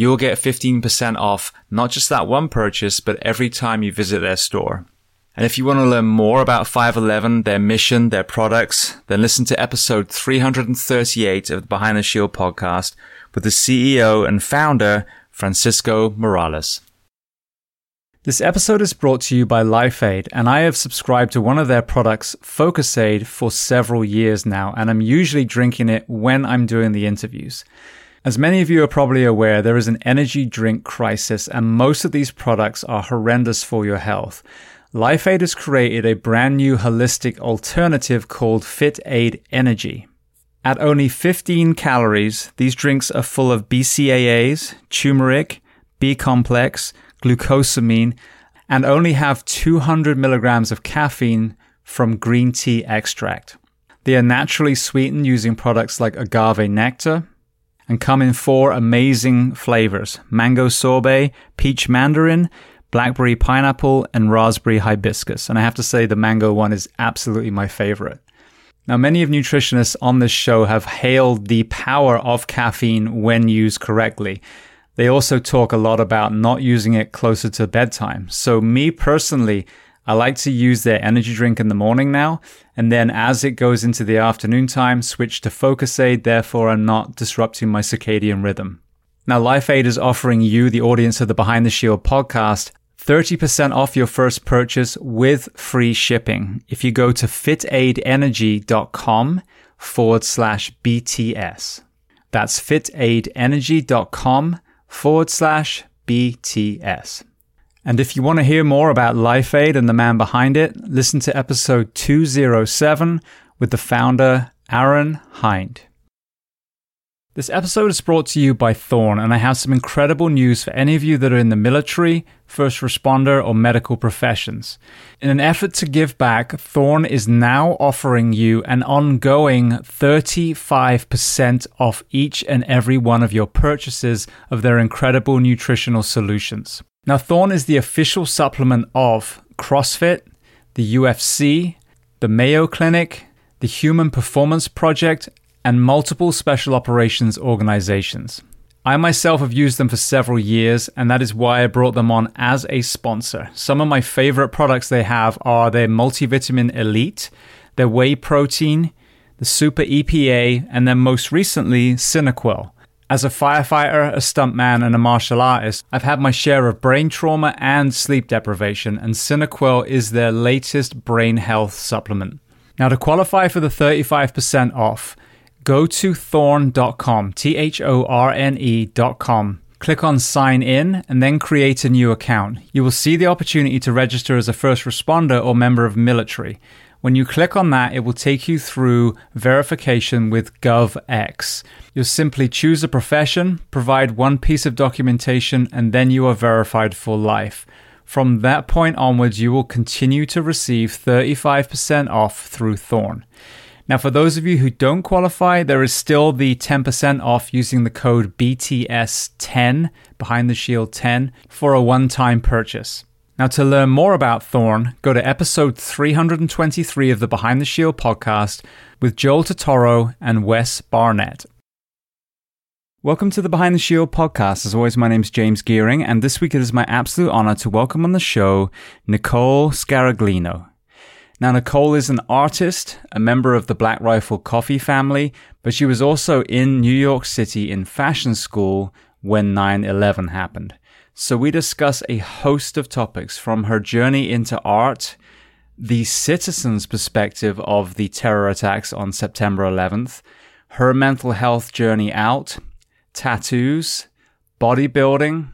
you will get 15% off not just that one purchase, but every time you visit their store. And if you want to learn more about 511, their mission, their products, then listen to episode 338 of the Behind the Shield podcast with the CEO and founder, Francisco Morales. This episode is brought to you by LifeAid, and I have subscribed to one of their products, Focus Aid, for several years now, and I'm usually drinking it when I'm doing the interviews. As many of you are probably aware, there is an energy drink crisis, and most of these products are horrendous for your health. LifeAid has created a brand new holistic alternative called FitAid Energy. At only 15 calories, these drinks are full of BCAAs, turmeric, B complex, glucosamine, and only have 200 milligrams of caffeine from green tea extract. They are naturally sweetened using products like agave nectar, and come in four amazing flavors mango sorbet, peach mandarin, blackberry pineapple, and raspberry hibiscus. And I have to say, the mango one is absolutely my favorite. Now, many of nutritionists on this show have hailed the power of caffeine when used correctly. They also talk a lot about not using it closer to bedtime. So, me personally, I like to use their energy drink in the morning now, and then as it goes into the afternoon time, switch to Focus Aid, therefore I'm not disrupting my circadian rhythm. Now, Life Aid is offering you, the audience of the Behind the Shield podcast, 30% off your first purchase with free shipping if you go to fitaidenergy.com forward slash BTS. That's fitaidenergy.com forward slash BTS. And if you want to hear more about LifeAid and the man behind it, listen to episode 207 with the founder, Aaron Hinde. This episode is brought to you by Thorne, and I have some incredible news for any of you that are in the military, first responder, or medical professions. In an effort to give back, Thorne is now offering you an ongoing 35% off each and every one of your purchases of their incredible nutritional solutions. Now, Thorne is the official supplement of CrossFit, the UFC, the Mayo Clinic, the Human Performance Project, and multiple special operations organizations. I myself have used them for several years, and that is why I brought them on as a sponsor. Some of my favorite products they have are their multivitamin elite, their whey protein, the super EPA, and then most recently, Synaquell. As a firefighter, a stuntman, and a martial artist, I've had my share of brain trauma and sleep deprivation, and Synaquell is their latest brain health supplement. Now, to qualify for the 35% off, go to thorne.com, T H O R N E.com, Click on sign in and then create a new account. You will see the opportunity to register as a first responder or member of military. When you click on that, it will take you through verification with GovX. You'll simply choose a profession, provide one piece of documentation, and then you are verified for life. From that point onwards, you will continue to receive 35% off through Thorne. Now, for those of you who don't qualify, there is still the 10% off using the code BTS10, Behind the Shield 10, for a one time purchase. Now, to learn more about Thorne, go to episode 323 of the Behind the Shield podcast with Joel Totoro and Wes Barnett. Welcome to the Behind the Shield podcast. As always, my name is James Geering, and this week it is my absolute honor to welcome on the show Nichole Scaraglino. Now, Nichole is an artist, a member of the Black Rifle Coffee family, but she was also in New York City in fashion school when 9 11 happened. So we discuss a host of topics from her journey into art, the citizen's perspective of the terror attacks on September 11th, her mental health journey out, tattoos, bodybuilding,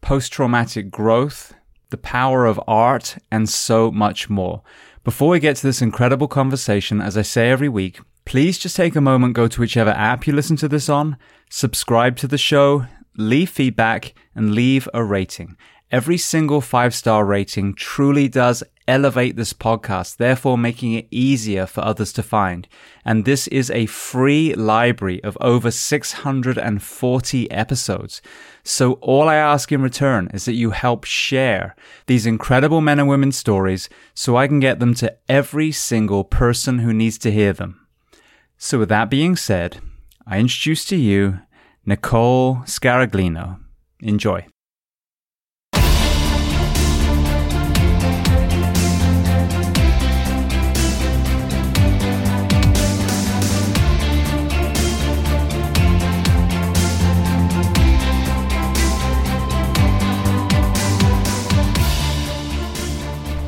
post traumatic growth, the power of art, and so much more. Before we get to this incredible conversation, as I say every week, please just take a moment, go to whichever app you listen to this on, subscribe to the show, leave feedback, and leave a rating. Every single five star rating truly does elevate this podcast, therefore making it easier for others to find. And this is a free library of over 640 episodes. So all I ask in return is that you help share these incredible men and women stories so I can get them to every single person who needs to hear them. So with that being said, I introduce to you Nichole Scaraglino. Enjoy.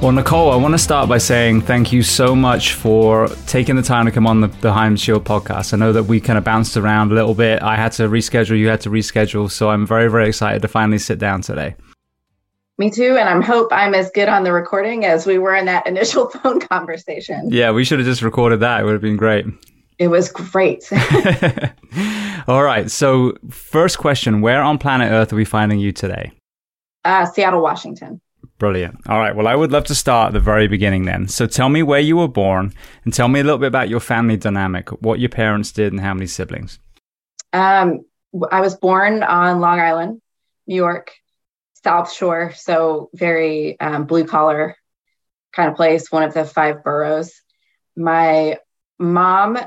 Well, Nichole, I want to start by saying thank you so much for taking the time to come on the Behind the Shield podcast. I know that we kind of bounced around a little bit. I had to reschedule, you had to reschedule. So I'm very, very excited to finally sit down today. Me too. And I hope I'm as good on the recording as we were in that initial phone conversation. Yeah, we should have just recorded that. It would have been great. It was great. All right. So, first question Where on planet Earth are we finding you today? Uh, Seattle, Washington. Brilliant. All right. Well, I would love to start at the very beginning then. So tell me where you were born and tell me a little bit about your family dynamic, what your parents did and how many siblings. Um, I was born on Long Island, New York, South Shore. So very um, blue collar kind of place, one of the five boroughs. My mom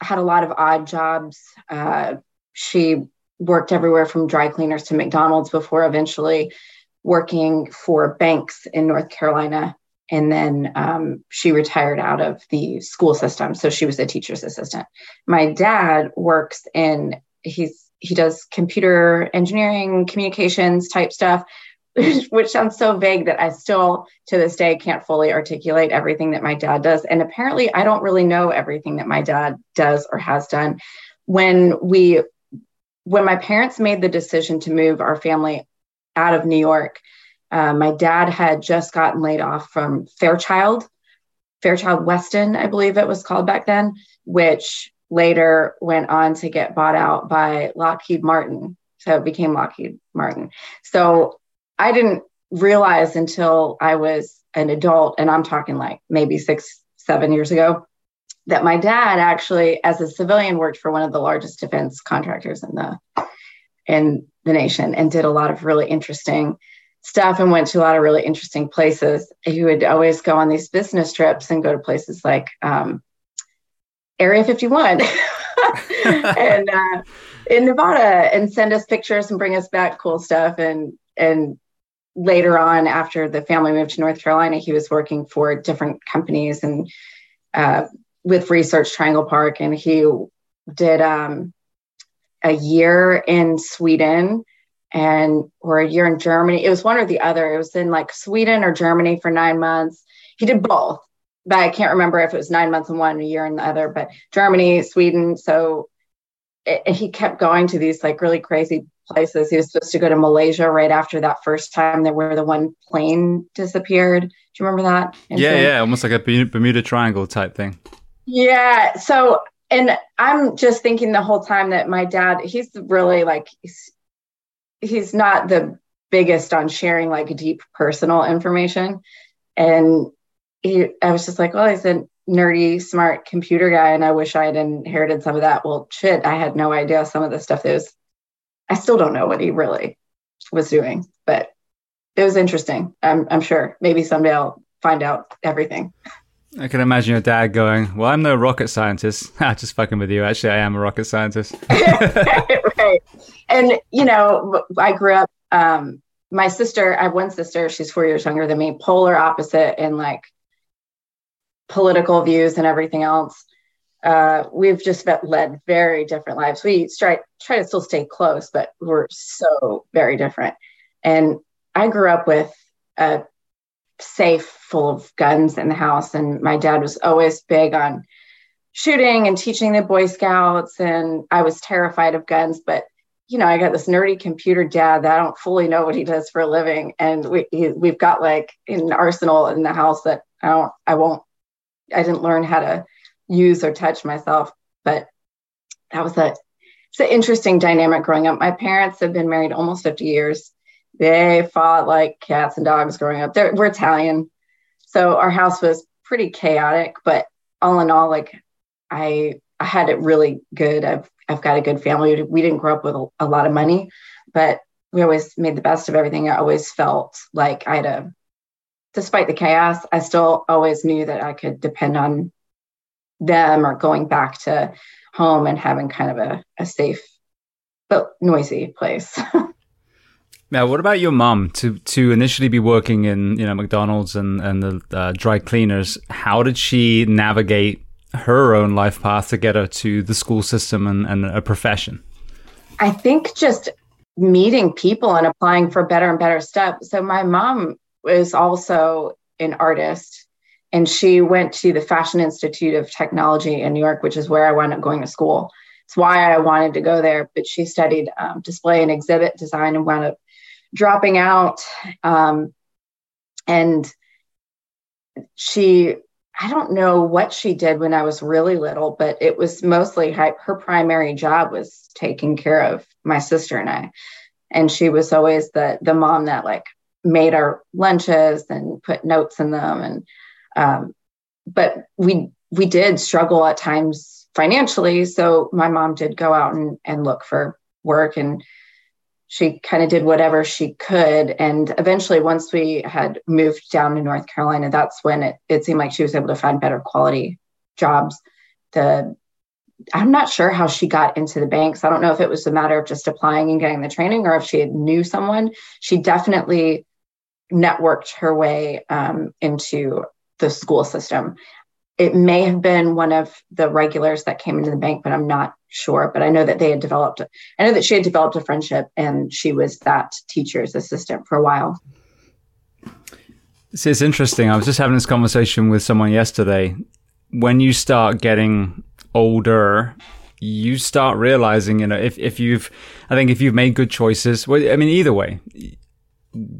had a lot of odd jobs. Uh, she worked everywhere from dry cleaners to McDonald's before eventually working for banks in North Carolina. And then um, she retired out of the school system. So she was a teacher's assistant. My dad works in, he's, he does computer engineering, communications type stuff, which sounds so vague that I still to this day can't fully articulate everything that my dad does. And apparently, I don't really know everything that my dad does or has done. When we, when my parents made the decision to move our family out of New York. Uh, my dad had just gotten laid off from Fairchild, Fairchild Weston, I believe it was called back then, which later went on to get bought out by Lockheed Martin. So it became Lockheed Martin. So I didn't realize until I was an adult, and I'm talking like maybe six, seven years ago, that my dad actually, as a civilian, worked for one of the largest defense contractors in the in the nation and did a lot of really interesting stuff and went to a lot of really interesting places. He would always go on these business trips and go to places like um, Area 51 and uh, in Nevada and send us pictures and bring us back cool stuff. And and later on, after the family moved to North Carolina, he was working for different companies and uh, with Research Triangle Park, and he did um, a year in Sweden and or a year in Germany. It was one or the other. It was in like Sweden or Germany for nine months. He did both, but I can't remember if it was nine months in one, a year in the other. But Germany, Sweden. So it, he kept going to these like really crazy places. He was supposed to go to Malaysia right after that first time that where the one plane disappeared. Do you remember that? Yeah, yeah, almost like a Bermuda Triangle type thing. Yeah. So, and I'm just thinking the whole time that my dad, he's really like, he's, he's not the biggest on sharing like deep personal information. And he, I was just like, well, he's a nerdy, smart computer guy, and I wish I had inherited some of that. Well, shit, I had no idea some of the stuff that was. I still don't know what he really was doing, but it was interesting. I'm, I'm sure maybe someday I'll find out everything. I can imagine your dad going, "Well, I'm no rocket scientist. I'm just fucking with you. Actually, I am a rocket scientist." right. And you know, I grew up. Um, my sister, I have one sister. She's four years younger than me. Polar opposite in like political views and everything else. Uh, we've just led very different lives. We try try to still stay close, but we're so very different. And I grew up with a safe full of guns in the house, and my dad was always big on shooting and teaching the Boy Scouts. And I was terrified of guns, but you know, I got this nerdy computer dad that I don't fully know what he does for a living, and we we've got like an arsenal in the house that I don't I won't I didn't learn how to use or touch myself. But that was a it's an interesting dynamic growing up. My parents have been married almost 50 years. They fought like cats and dogs growing up. They're, we're Italian. So our house was pretty chaotic, but all in all, like I I had it really good. I've I've got a good family. We didn't grow up with a, a lot of money, but we always made the best of everything. I always felt like I had a despite the chaos, I still always knew that I could depend on them or going back to home and having kind of a, a safe but noisy place. now, what about your mom? To to initially be working in you know McDonald's and and the uh, dry cleaners, how did she navigate her own life path to get her to the school system and, and a profession? I think just meeting people and applying for better and better stuff. So my mom was also an artist and she went to the Fashion Institute of Technology in New York, which is where I wound up going to school. It's why I wanted to go there, but she studied um, display and exhibit design and wound up dropping out. Um, and she, I don't know what she did when I was really little, but it was mostly her, primary job was taking care of my sister and I. And she was always the the mom that like made our lunches and put notes in them and um, but we we did struggle at times financially so my mom did go out and, and look for work and she kind of did whatever she could and eventually once we had moved down to north carolina that's when it, it seemed like she was able to find better quality jobs. The i'm not sure how she got into the banks. I don't know if it was a matter of just applying and getting the training or if she knew someone. She definitely networked her way um, into the school system. It may have been one of the regulars that came into the bank, but I'm not sure. But I know that they had developed, I know that she had developed a friendship and she was that teacher's assistant for a while. See, it's interesting. I was just having this conversation with someone yesterday. When you start getting older, you start realizing, you know, if, if you've, I think if you've made good choices, well, I mean, either way,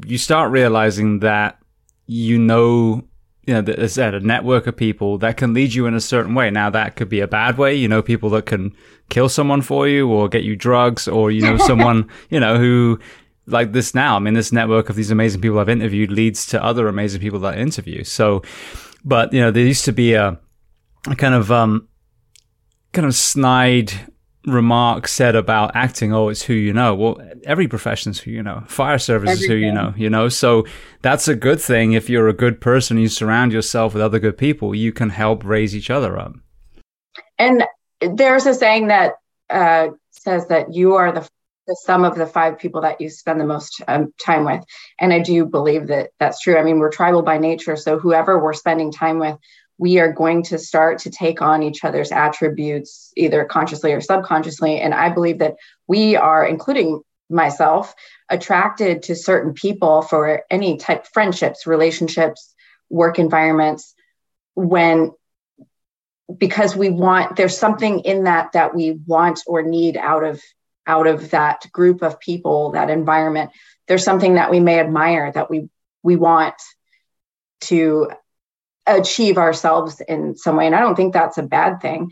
you start realizing that you know you know, there's a network of people that can lead you in a certain way. Now that could be a bad way, you know, people that can kill someone for you or get you drugs or, you know, someone, you know, who like this now. I mean, this network of these amazing people I've interviewed leads to other amazing people that I interview. So, but, you know, there used to be a, a kind of, um, kind of snide remark said about acting, oh, it's who you know. Well, every profession is who you know. Fire service Everything. is who you know, you know. So that's a good thing. If you're a good person, you surround yourself with other good people, you can help raise each other up. And there's a saying that uh, says that you are the, the sum of the five people that you spend the most um, time with. And I do believe that that's true. I mean, we're tribal by nature. So whoever we're spending time with, we are going to start to take on each other's attributes, either consciously or subconsciously. And I believe that we are, including myself, attracted to certain people for any type friendships, relationships, work environments when because we want there's something in that that we want or need out of out of that group of people, that environment, there's something that we may admire that we we want to achieve ourselves in some way. And I don't think that's a bad thing.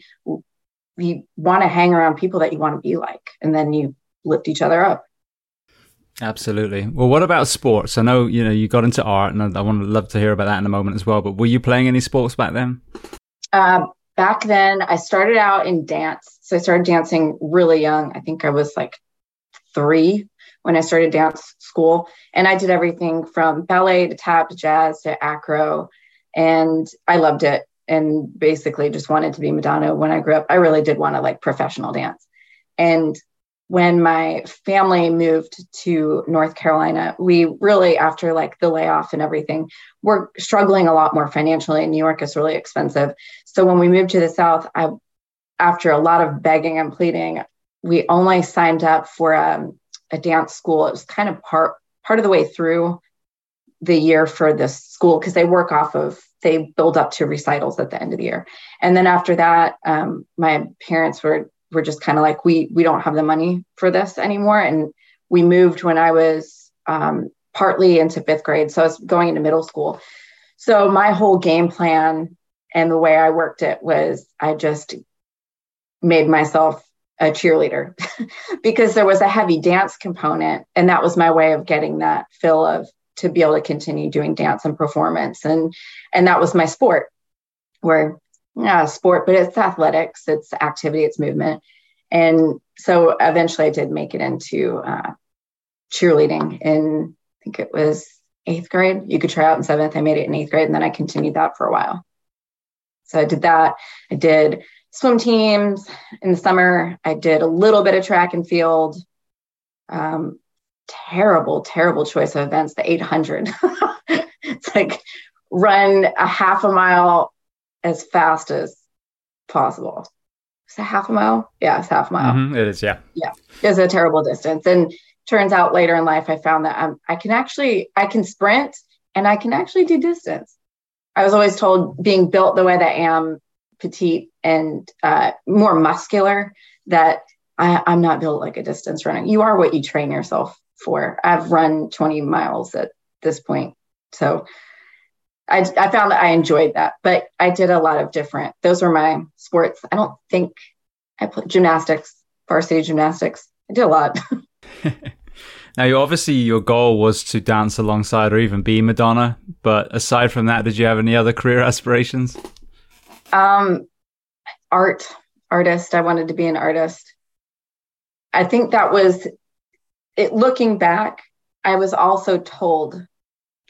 You want to hang around people that you want to be like, and then you lift each other up. Absolutely. Well, what about sports? I know you know you got into art, and I, want to love to hear about that in a moment as well. But were you playing any sports back then? Uh, back then, I started out in dance. So I started dancing really young. I think I was like three when I started dance school, and I did everything from ballet to tap to jazz to acro, and I loved it. And basically, just wanted to be Madonna when I grew up. I really did want to like professional dance, and when my family moved to North Carolina, we really, after like the layoff and everything, we're struggling a lot more financially. New York is really expensive. So when we moved to the South, I, after a lot of begging and pleading, we only signed up for um, a dance school. It was kind of part part of the way through the year for this school because they work off of they build up to recitals at the end of the year. And then after that, um, my parents were were just kind of like we we don't have the money for this anymore and we moved when i was um, partly into fifth grade so i was going into middle school so my whole game plan and the way i worked it was i just made myself a cheerleader because there was a heavy dance component and that was my way of getting that fill of to be able to continue doing dance and performance and and that was my sport where yeah, sport, but it's athletics, it's activity, it's movement. And so eventually I did make it into uh, cheerleading in, I think it was eighth grade. You could try out in seventh. I made it in eighth grade, and then I continued that for a while. So I did that. I did swim teams in the summer. I did a little bit of track and field. Um, terrible, terrible choice of events. The 800. it's like run a half a mile as fast as possible. Is it half a mile? Yeah, it's half a mile. Mm-hmm, it is, yeah. Yeah, it's a terrible distance. And turns out later in life, I found that I'm, I can actually, I can sprint and I can actually do distance. I was always told being built the way that I am, petite and uh, more muscular, that I, I'm not built like a distance runner. You are what you train yourself for. I've run 20 miles at this point. So I, I found that I enjoyed that, but I did a lot of different, those were my sports. I don't think I played gymnastics, varsity gymnastics. I did a lot. now, you obviously, your goal was to dance alongside or even be Madonna. But aside from that, did you have any other career aspirations? Um, art, artist. I wanted to be an artist. I think that was it. Looking back, I was also told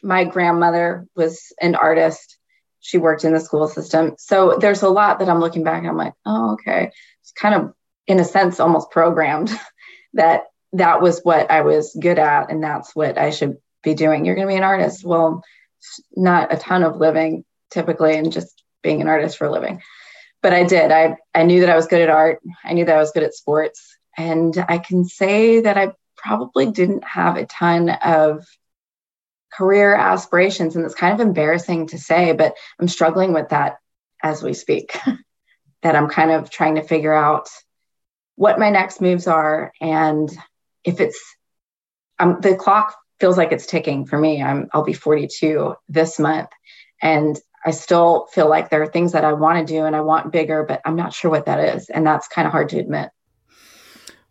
my grandmother was an artist. She worked in the school system. So there's a lot that I'm looking back and I'm like, oh, okay. It's kind of, in a sense, almost programmed that that was what I was good at and that's what I should be doing. You're going to be an artist. Well, not a ton of living typically and just being an artist for a living. But I did. I, I knew that I was good at art. I knew that I was good at sports. And I can say that I probably didn't have a ton of career aspirations. And it's kind of embarrassing to say, but I'm struggling with that as we speak. that I'm kind of trying to figure out what my next moves are. And if it's, um, the clock feels like it's ticking for me. I'm, I'll be 42 this month. And I still feel like there are things that I want to do and I want bigger, but I'm not sure what that is. And that's kind of hard to admit.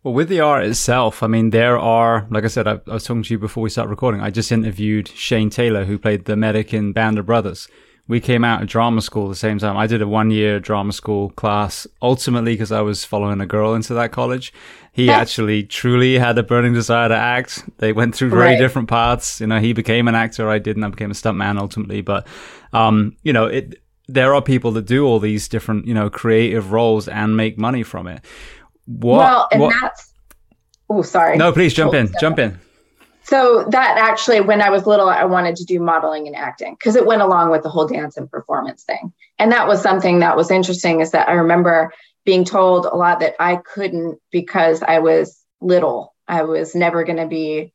Well, with the art itself, I mean, there are, like I said, I, I was talking to you before we started recording. I just interviewed Shane Taylor, who played the medic in Band of Brothers. We came out of drama school at the same time. I did a one year drama school class, ultimately because I was following a girl into that college. He actually truly had a burning desire to act. They went through very right. different paths. You know, he became an actor. I didn't. I became a stuntman ultimately. But, um, you know, it, there are people that do all these different, you know, creative roles and make money from it. What, well, and what? that's oh, sorry. No, please jump oh, in. Jump in. So that actually, when I was little, I wanted to do modeling and acting because it went along with the whole dance and performance thing. And that was something that was interesting. Is that I remember being told a lot that I couldn't because I was little. I was never going to be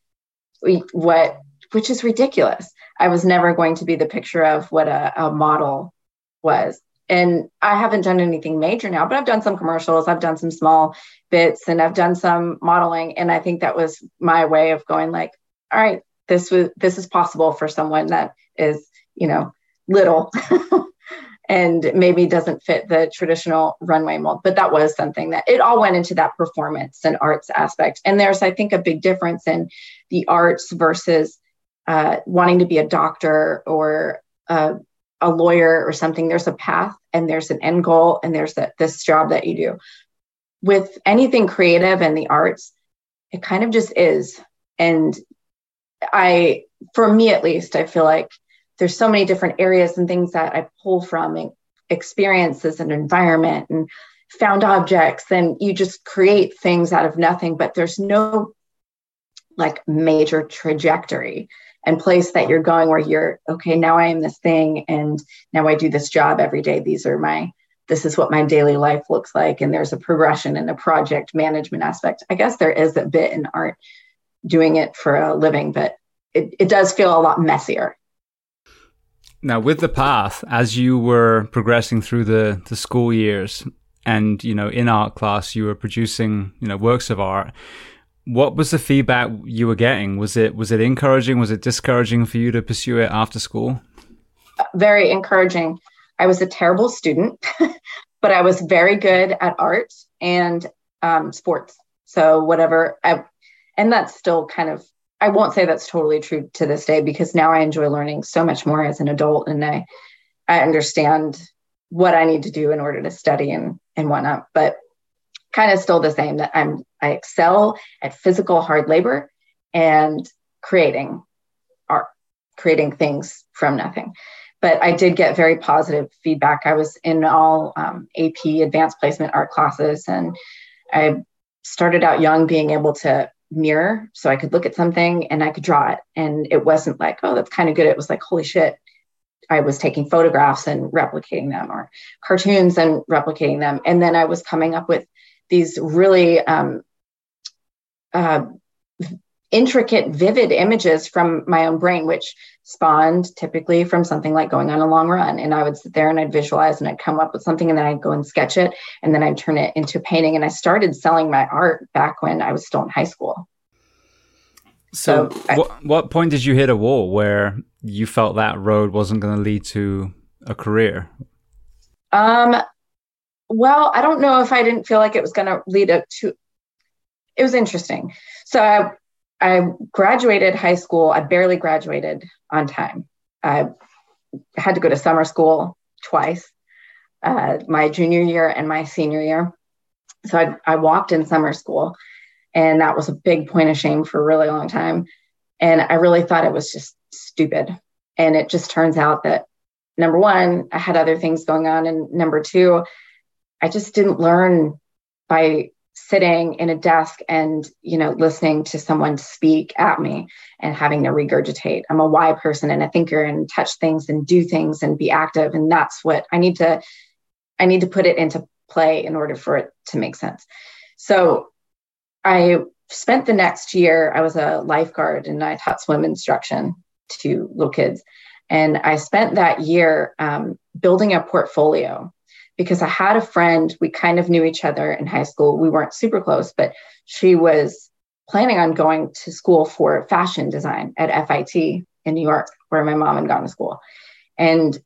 what, which is ridiculous. I was never going to be the picture of what a, a model was. And I haven't done anything major now, but I've done some commercials, I've done some small bits, and I've done some modeling. And I think that was my way of going like, all right, this was this is possible for someone that is, you know, little and maybe doesn't fit the traditional runway mold. But that was something that it all went into that performance and arts aspect. And there's, I think, a big difference in the arts versus uh, wanting to be a doctor or uh, a lawyer or something. There's a path and there's an end goal and there's that this job that you do. With anything creative and the arts, it kind of just is. And I, for me at least, I feel like there's so many different areas and things that I pull from and experiences and environment and found objects and you just create things out of nothing but there's no like major trajectory and place that you're going where you're okay now i am this thing and now i do this job every day. These are my this is what my daily life looks like. And there's a progression and a project management aspect. I guess there is a bit in art doing it for a living but it, it does feel a lot messier. Now, with the path, as you were progressing through the, the school years and, you know, in art class, you were producing, you know, works of art. What was the feedback you were getting? Was it, was it encouraging? Was it discouraging for you to pursue it after school? Very encouraging. I was a terrible student, but I was very good at art and um, sports. So whatever, I, and that's still kind of I won't say that's totally true to this day because now I enjoy learning so much more as an adult and I I understand what I need to do in order to study and and whatnot. But kind of still the same that I'm I excel at physical hard labor and creating art, creating things from nothing. But I did get very positive feedback. I was in all um, AP advanced placement art classes and I started out young being able to mirror so I could look at something and I could draw it. And it wasn't like, oh, that's kind of good. It was like, holy shit. I was taking photographs and replicating them or cartoons and replicating them. And then I was coming up with these really um, uh, intricate, vivid images from my own brain, which spawned typically from something like going on a long run. And I would sit there and I'd visualize and I'd come up with something and then I'd go and sketch it and then I'd turn it into painting. And I started selling my art back when I was still in high school. So, so I, what, what point did you hit a wall where you felt that road wasn't going to lead to a career? Um, well, I don't know if I didn't feel like it was going to lead up to. It was interesting. So I I graduated high school. I barely graduated on time. I had to go to summer school twice, uh, my junior year and my senior year. So I, I walked in summer school, and that was a big point of shame for a really long time. And I really thought it was just stupid. And it just turns out that number one, I had other things going on. And number two, I just didn't learn by sitting in a desk and you know listening to someone speak at me and having to regurgitate. I'm a why person and a thinker and touch things and do things and be active. And that's what i need to i need to put it into play in order for it to make sense. So i spent the next year i was a lifeguard and i taught swim instruction to little kids. And i spent that year um, building a portfolio because I had a friend, we kind of knew each other in high school. We weren't super close, but she was planning on going to school for fashion design at FIT in New York, where my mom had gone to school. And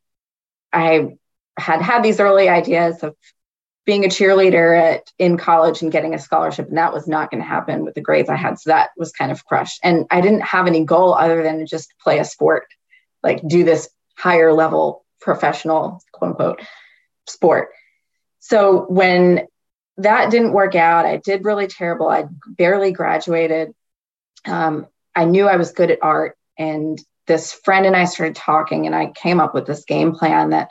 I had had these early ideas of being a cheerleader at in college and getting a scholarship and that was not going to happen with the grades i had so that was kind of crushed and i didn't have any goal other than to just play a sport like do this higher level professional quote unquote sport. So when that didn't work out, I did really terrible. I barely graduated. Um, I knew I was good at art, and this friend and I started talking, and I came up with this game plan that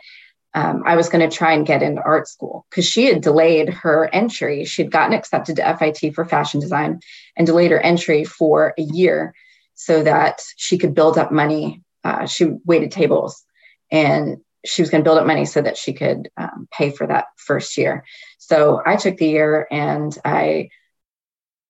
um, I was going to try and get into art school because she had delayed her entry. She'd gotten accepted to FIT for fashion design and delayed her entry for a year so that she could build up money. Uh, she waited tables and she was going to build up money so that she could um, pay for that first year. So I took the year and I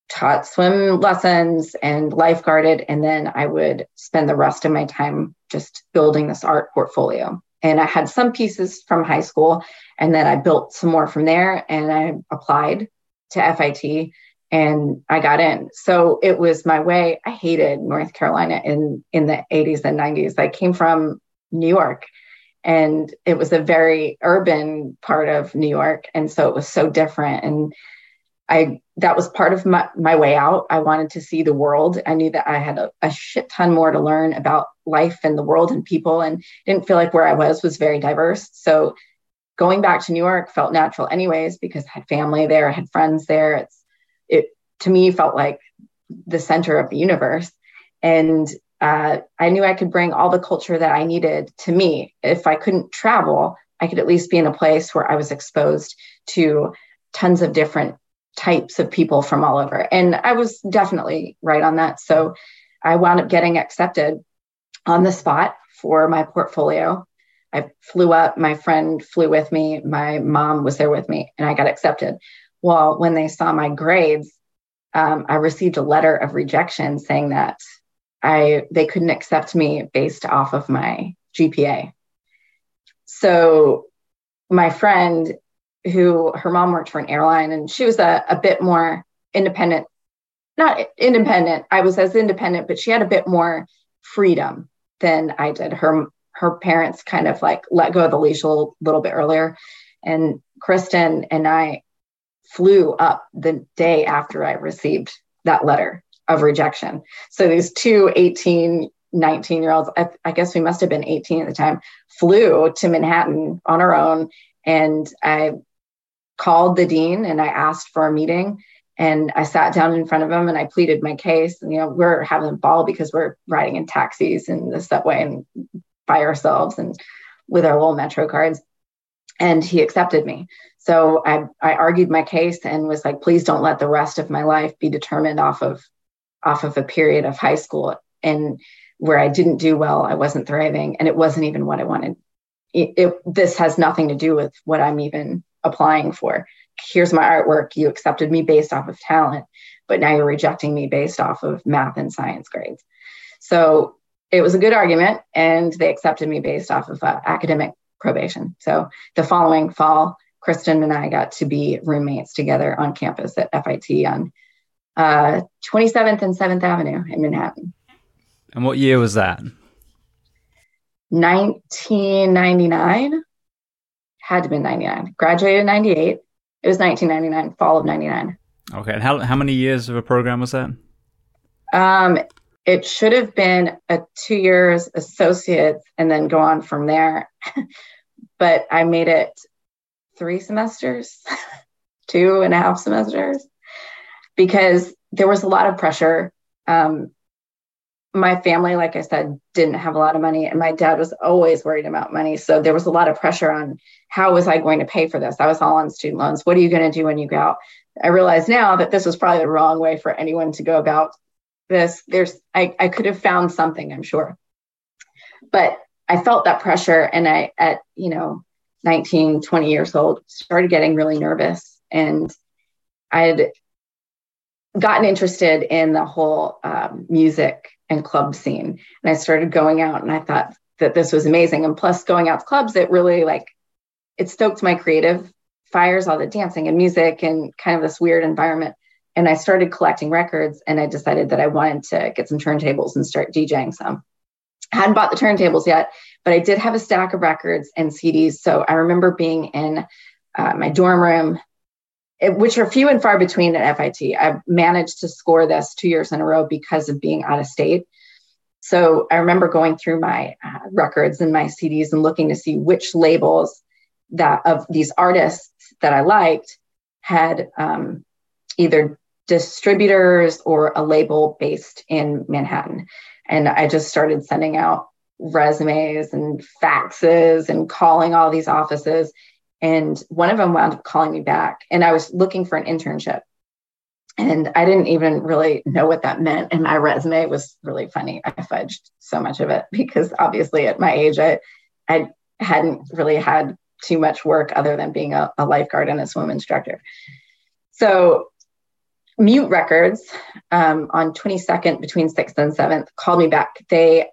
taught swim lessons and lifeguarded. And then I would spend the rest of my time just building this art portfolio. And I had some pieces from high school, and then I built some more from there and I applied to FIT and I got in. So it was my way. I hated North Carolina in in the 80s and 90s. I came from New York and it was a very urban part of New York and so it was so different and I that was part of my, my way out. I wanted to see the world. I knew that I had a, a shit ton more to learn about life and the world and people and didn't feel like where I was was very diverse. So going back to New York felt natural anyways because I had family there, I had friends there. It's it to me felt like the center of the universe. And uh, I knew I could bring all the culture that I needed to me. If I couldn't travel, I could at least be in a place where I was exposed to tons of different types of people from all over. And I was definitely right on that. So I wound up getting accepted on the spot for my portfolio. I flew up, my friend flew with me, my mom was there with me, and I got accepted. Well, when they saw my grades, um, I received a letter of rejection saying that I they couldn't accept me based off of my GPA. So my friend who her mom worked for an airline and she was a, a bit more independent not independent i was as independent but she had a bit more freedom than i did. Her her parents kind of like let go of the leash a little, little bit earlier. And kristen and i flew up the day after i received that letter of rejection so these two 18 19 year olds I, I guess we must have been 18 at the time flew to manhattan on our own and I called the dean and I asked for a meeting and I sat down in front of him and I pleaded my case. And, you know, we're having a ball because we're riding in taxis and the subway and by ourselves and with our little metro cards. And he accepted me. So I, I argued my case and was like, please don't let the rest of my life be determined off of off of a period of high school and where I didn't do well, I wasn't thriving, and it wasn't even what I wanted. It, it, this has nothing to do with what I'm even applying for. Here's my artwork. You accepted me based off of talent, but now you're rejecting me based off of math and science grades. So it was a good argument, and they accepted me based off of uh, academic probation. So the following fall, Kristen and I got to be roommates together on campus at FIT on uh, 27th and 7th Avenue in Manhattan. And what year was that? 1999 had to be 99. Graduated in 98. It was 1999, fall of 99. Okay. And how, how many years of a program was that? Um, it should have been a two years associate and then go on from there. but I made it three semesters, two and a half semesters, because there was a lot of pressure. Um, my family, like I said, didn't have a lot of money, and my dad was always worried about money. So there was a lot of pressure on how was I going to pay for this? I was all on student loans. What are you going to do when you go out? I realize now that this was probably the wrong way for anyone to go about this. There's, I, I could have found something, I'm sure, but I felt that pressure, and I, at you know, 19, 20 years old, started getting really nervous, and I'd gotten interested in the whole um, music and club scene. And I started going out and I thought that this was amazing. And plus going out to clubs, it really like it stoked my creative fires, all the dancing and music and kind of this weird environment. And I started collecting records and I decided that I wanted to get some turntables and start DJing some. I hadn't bought the turntables yet, but I did have a stack of records and CDs. So I remember being in uh, my dorm room which are few and far between at FIT. I've managed to score this two years in a row because of being out of state. So I remember going through my uh, records and my CDs and looking to see which labels that of these artists that I liked had um, either distributors or a label based in Manhattan. And I just started sending out resumes and faxes and calling all these offices and one of them wound up calling me back, and I was looking for an internship. And I didn't even really know what that meant. And my resume was really funny. I fudged so much of it because obviously at my age, I, I hadn't really had too much work other than being a, a lifeguard and a swim instructor. So Mute Records um, on 22nd between 6th and 7th called me back. They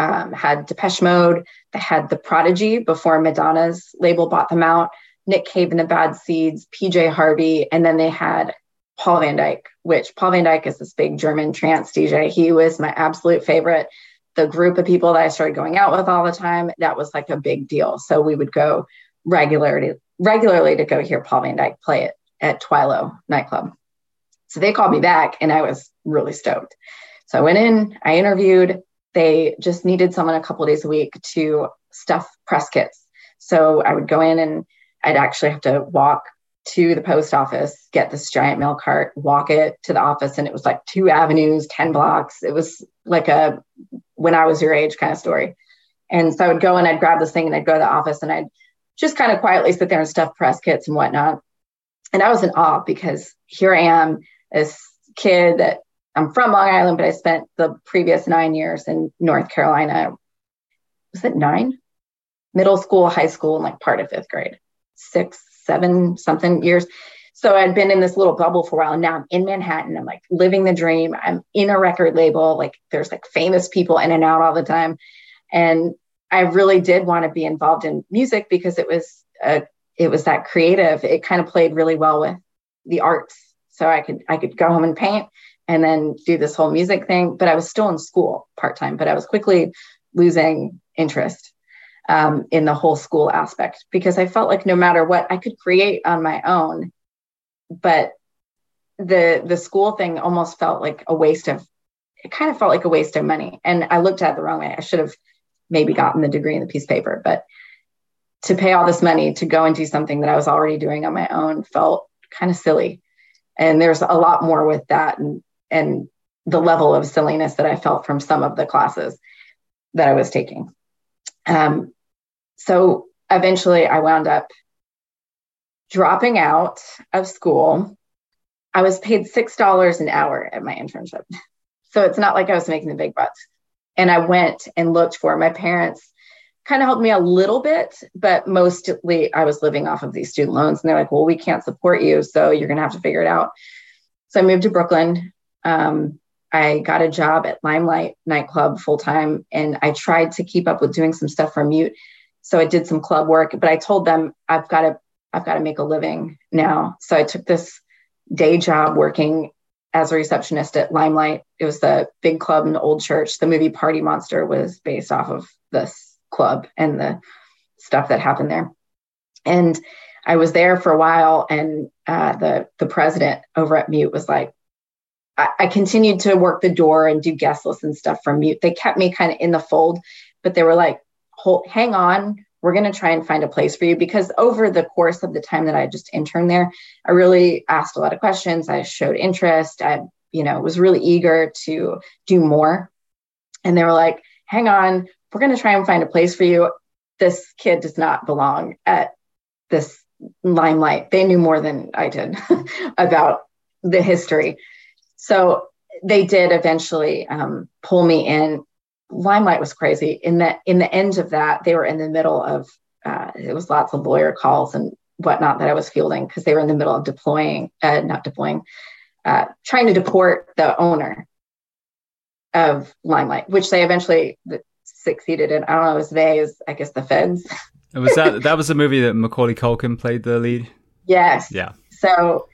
um, had Depeche Mode, they had The Prodigy before Madonna's label bought them out, Nick Cave and the Bad Seeds, PJ Harvey, and then they had Paul Van Dyk, which Paul Van Dyk is this big German trance DJ. He was my absolute favorite. The group of people that I started going out with all the time, that was like a big deal. So we would go regularly, regularly to go hear Paul Van Dyk play it at Twilo nightclub. So they called me back and I was really stoked. So I went in, I interviewed. They just needed someone a couple days a week to stuff press kits. So I would go in and I'd actually have to walk to the post office, get this giant mail cart, walk it to the office. And it was like two avenues, 10 blocks. It was like a when I was your age kind of story. And so I would go and I'd grab this thing and I'd go to the office and I'd just kind of quietly sit there and stuff press kits and whatnot. And I was in awe because here I am, this kid that I'm from Long Island, but I spent the previous nine years in North Carolina. Was it nine? Middle school, high school, and like part of fifth grade, six, seven something years. So I'd been in this little bubble for a while. And now I'm in Manhattan. I'm like living the dream. I'm in a record label. Like there's like famous people in and out all the time. And I really did want to be involved in music because it was a, it was that creative. It kind of played really well with the arts. So I could I could go home and paint and then do this whole music thing. But I was still in school part time, but I was quickly losing interest um, in the whole school aspect because I felt like no matter what I could create on my own, but the the school thing almost felt like a waste of it kind of felt like a waste of money. And I looked at it the wrong way. I should have maybe gotten the degree in the piece of paper, but to pay all this money to go and do something that I was already doing on my own felt kind of silly. And there's a lot more with that and and the level of silliness that I felt from some of the classes that I was taking. Um, so eventually I wound up dropping out of school. I was paid $6 an hour at my internship. So it's not like I was making the big bucks. And I went and looked for my parents kind of helped me a little bit, but mostly I was living off of these student loans. And they're like, well, we can't support you. So you're going to have to figure it out. So I moved to Brooklyn. Um, I got a job at Limelight nightclub full time. And I tried to keep up with doing some stuff for Mute. So I did some club work, but I told them I've got to, I've got to make a living now. So I took this day job working as a receptionist at Limelight. It was the big club in the old church. The movie Party Monster was based off of this club and the stuff that happened there. And I was there for a while, and uh, the the president over at Mute was like, I, I continued to work the door and do guest lists and stuff from Mute. They kept me kind of in the fold, but they were like, Hold, hang on, we're going to try and find a place for you because over the course of the time that I just interned there, I really asked a lot of questions. I showed interest. I, you know, was really eager to do more. And they were like, hang on, we're going to try and find a place for you. This kid does not belong at this limelight. They knew more than I did about the history. So they did eventually um, pull me in. Limelight was crazy. In the in the end of that, they were in the middle of uh, it was lots of lawyer calls and whatnot that I was fielding because they were in the middle of deploying, uh, not deploying, uh, trying to deport the owner of Limelight, which they eventually succeeded in. I don't know, it was they, as I guess the feds. was that that was the movie that Macaulay Culkin played the lead? Yes. Yeah. So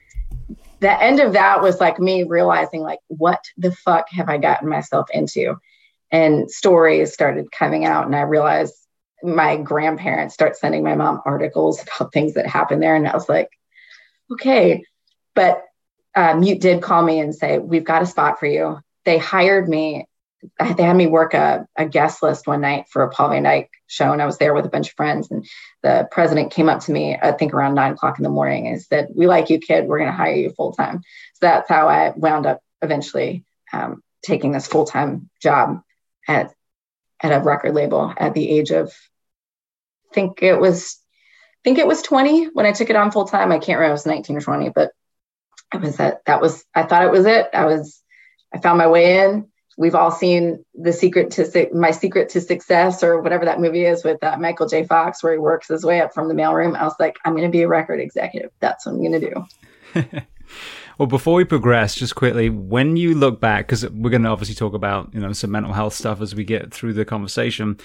the end of that was like me realizing like what the fuck have I gotten myself into? And stories started coming out and I realized my grandparents start sending my mom articles about things that happened there. And I was like, okay. But uh, Mute did call me and say, we've got a spot for you. They hired me they had me work a, a guest list one night for a Paul Van Dyk show, and I was there with a bunch of friends. And the president came up to me, I think around nine o'clock in the morning, and said, "We like you, kid. We're going to hire you full time." So that's how I wound up eventually um, taking this full time job at at a record label at the age of, I think it was, I think it was twenty when I took it on full time. I can't remember, it was nineteen or twenty, but it was that. That was. I thought it was it. I was. I found my way in we've all seen the secret to my secret to success or whatever that movie is with uh, michael j. Fox where he works his way up from the mailroom. I was like i'm going to be a record executive. That's what i'm going to do. Well, before we progress, just quickly, when you look back, because we're going to obviously talk about you know some mental health stuff as we get through the conversation,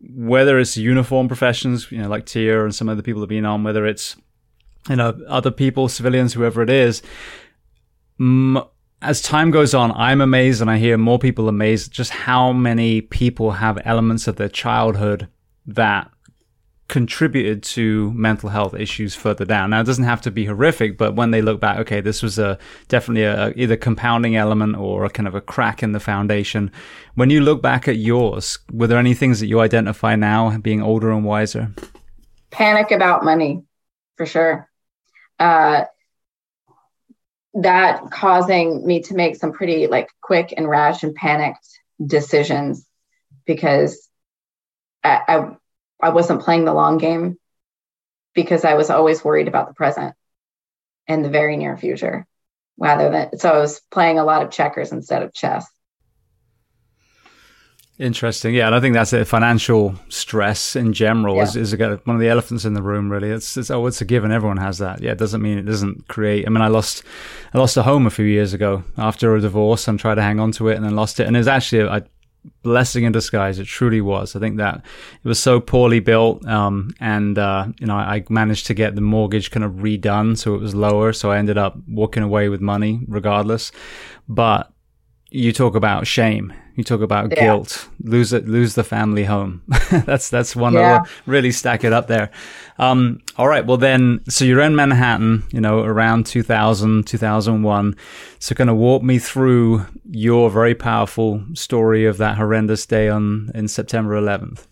whether it's uniform professions, you know, like Tia and some other people have been on, whether it's you know other people, civilians, whoever it is. M- as time goes on, I'm amazed, and I hear more people amazed just how many people have elements of their childhood that contributed to mental health issues further down. Now, it doesn't have to be horrific, but when they look back, okay, this was a definitely a, either compounding element or a kind of a crack in the foundation. When you look back at yours, were there any things that you identify now, being older and wiser? Panic about money, for sure. Uh, that causing me to make some pretty like quick and rash and panicked decisions because I, I, I wasn't playing the long game because I was always worried about the present and the very near future rather than so I was playing a lot of checkers instead of chess. Interesting. Yeah, and I think that's it. Financial stress in general yeah. is, is one of the elephants in the room. Really, it's, it's oh, it's a given. Everyone has that. Yeah, it doesn't mean it doesn't create. I mean, I lost, I lost a home a few years ago after a divorce and tried to hang on to it and then lost it. And it was actually a, a blessing in disguise. It truly was. I think that it was so poorly built, um, and uh, you know, I managed to get the mortgage kind of redone so it was lower. So I ended up walking away with money regardless. But you talk about shame you talk about yeah. guilt lose it lose the family home that's that's one yeah. that will really stack it up there um, all right well then so you're in manhattan you know around 2000 2001 so kind of walk me through your very powerful story of that horrendous day on in september 11th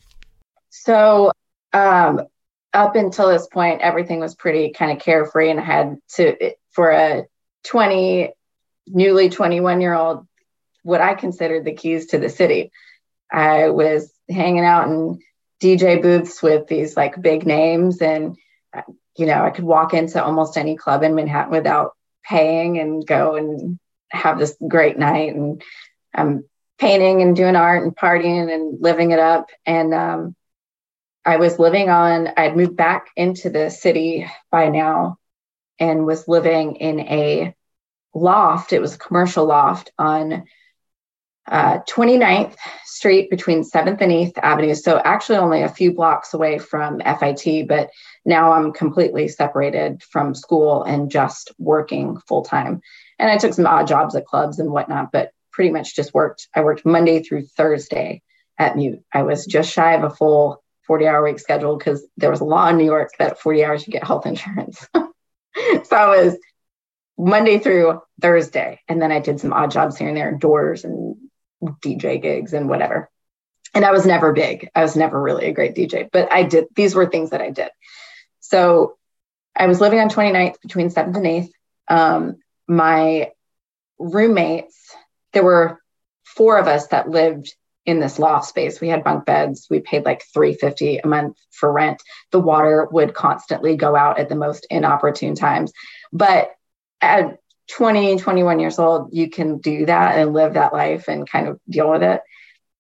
so um, up until this point everything was pretty kind of carefree and i had to for a 20 newly 21 year old what I considered the keys to the city. I was hanging out in DJ booths with these like big names, and you know, I could walk into almost any club in Manhattan without paying and go and have this great night. And I'm painting and doing art and partying and living it up. And um, I was living on, I'd moved back into the city by now and was living in a loft. It was a commercial loft on uh, 29th Street between 7th and 8th Avenue. So, actually, only a few blocks away from FIT, but now I'm completely separated from school and just working full time. And I took some odd jobs at clubs and whatnot, but pretty much just worked. I worked Monday through Thursday at Mute. I was just shy of a full 40 hour week schedule because there was a law in New York that 40 hours you get health insurance. so I was Monday through Thursday. And then I did some odd jobs here and there, doors and DJ gigs and whatever. And I was never big. I was never really a great DJ, but I did, these were things that I did. So I was living on 29th between 7th and 8th. Um, my roommates, there were four of us that lived in this loft space. We had bunk beds. We paid like 350 a month for rent. The water would constantly go out at the most inopportune times. But at 20, 21 years old, you can do that and live that life and kind of deal with it.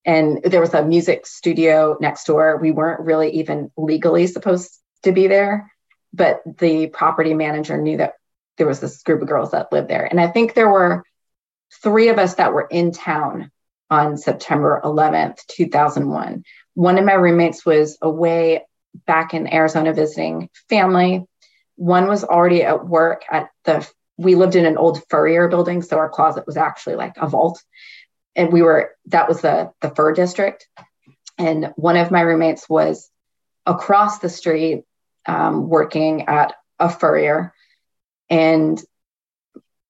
And there was a music studio next door. We weren't really even legally supposed to be there, but the property manager knew that there was this group of girls that lived there. And I think there were three of us that were in town on September 11th, 2001. One of my roommates was away back in Arizona visiting family. One was already at work at the we lived in an old furrier building, so our closet was actually like a vault. And we were that was the the fur district. And one of my roommates was across the street um, working at a furrier. And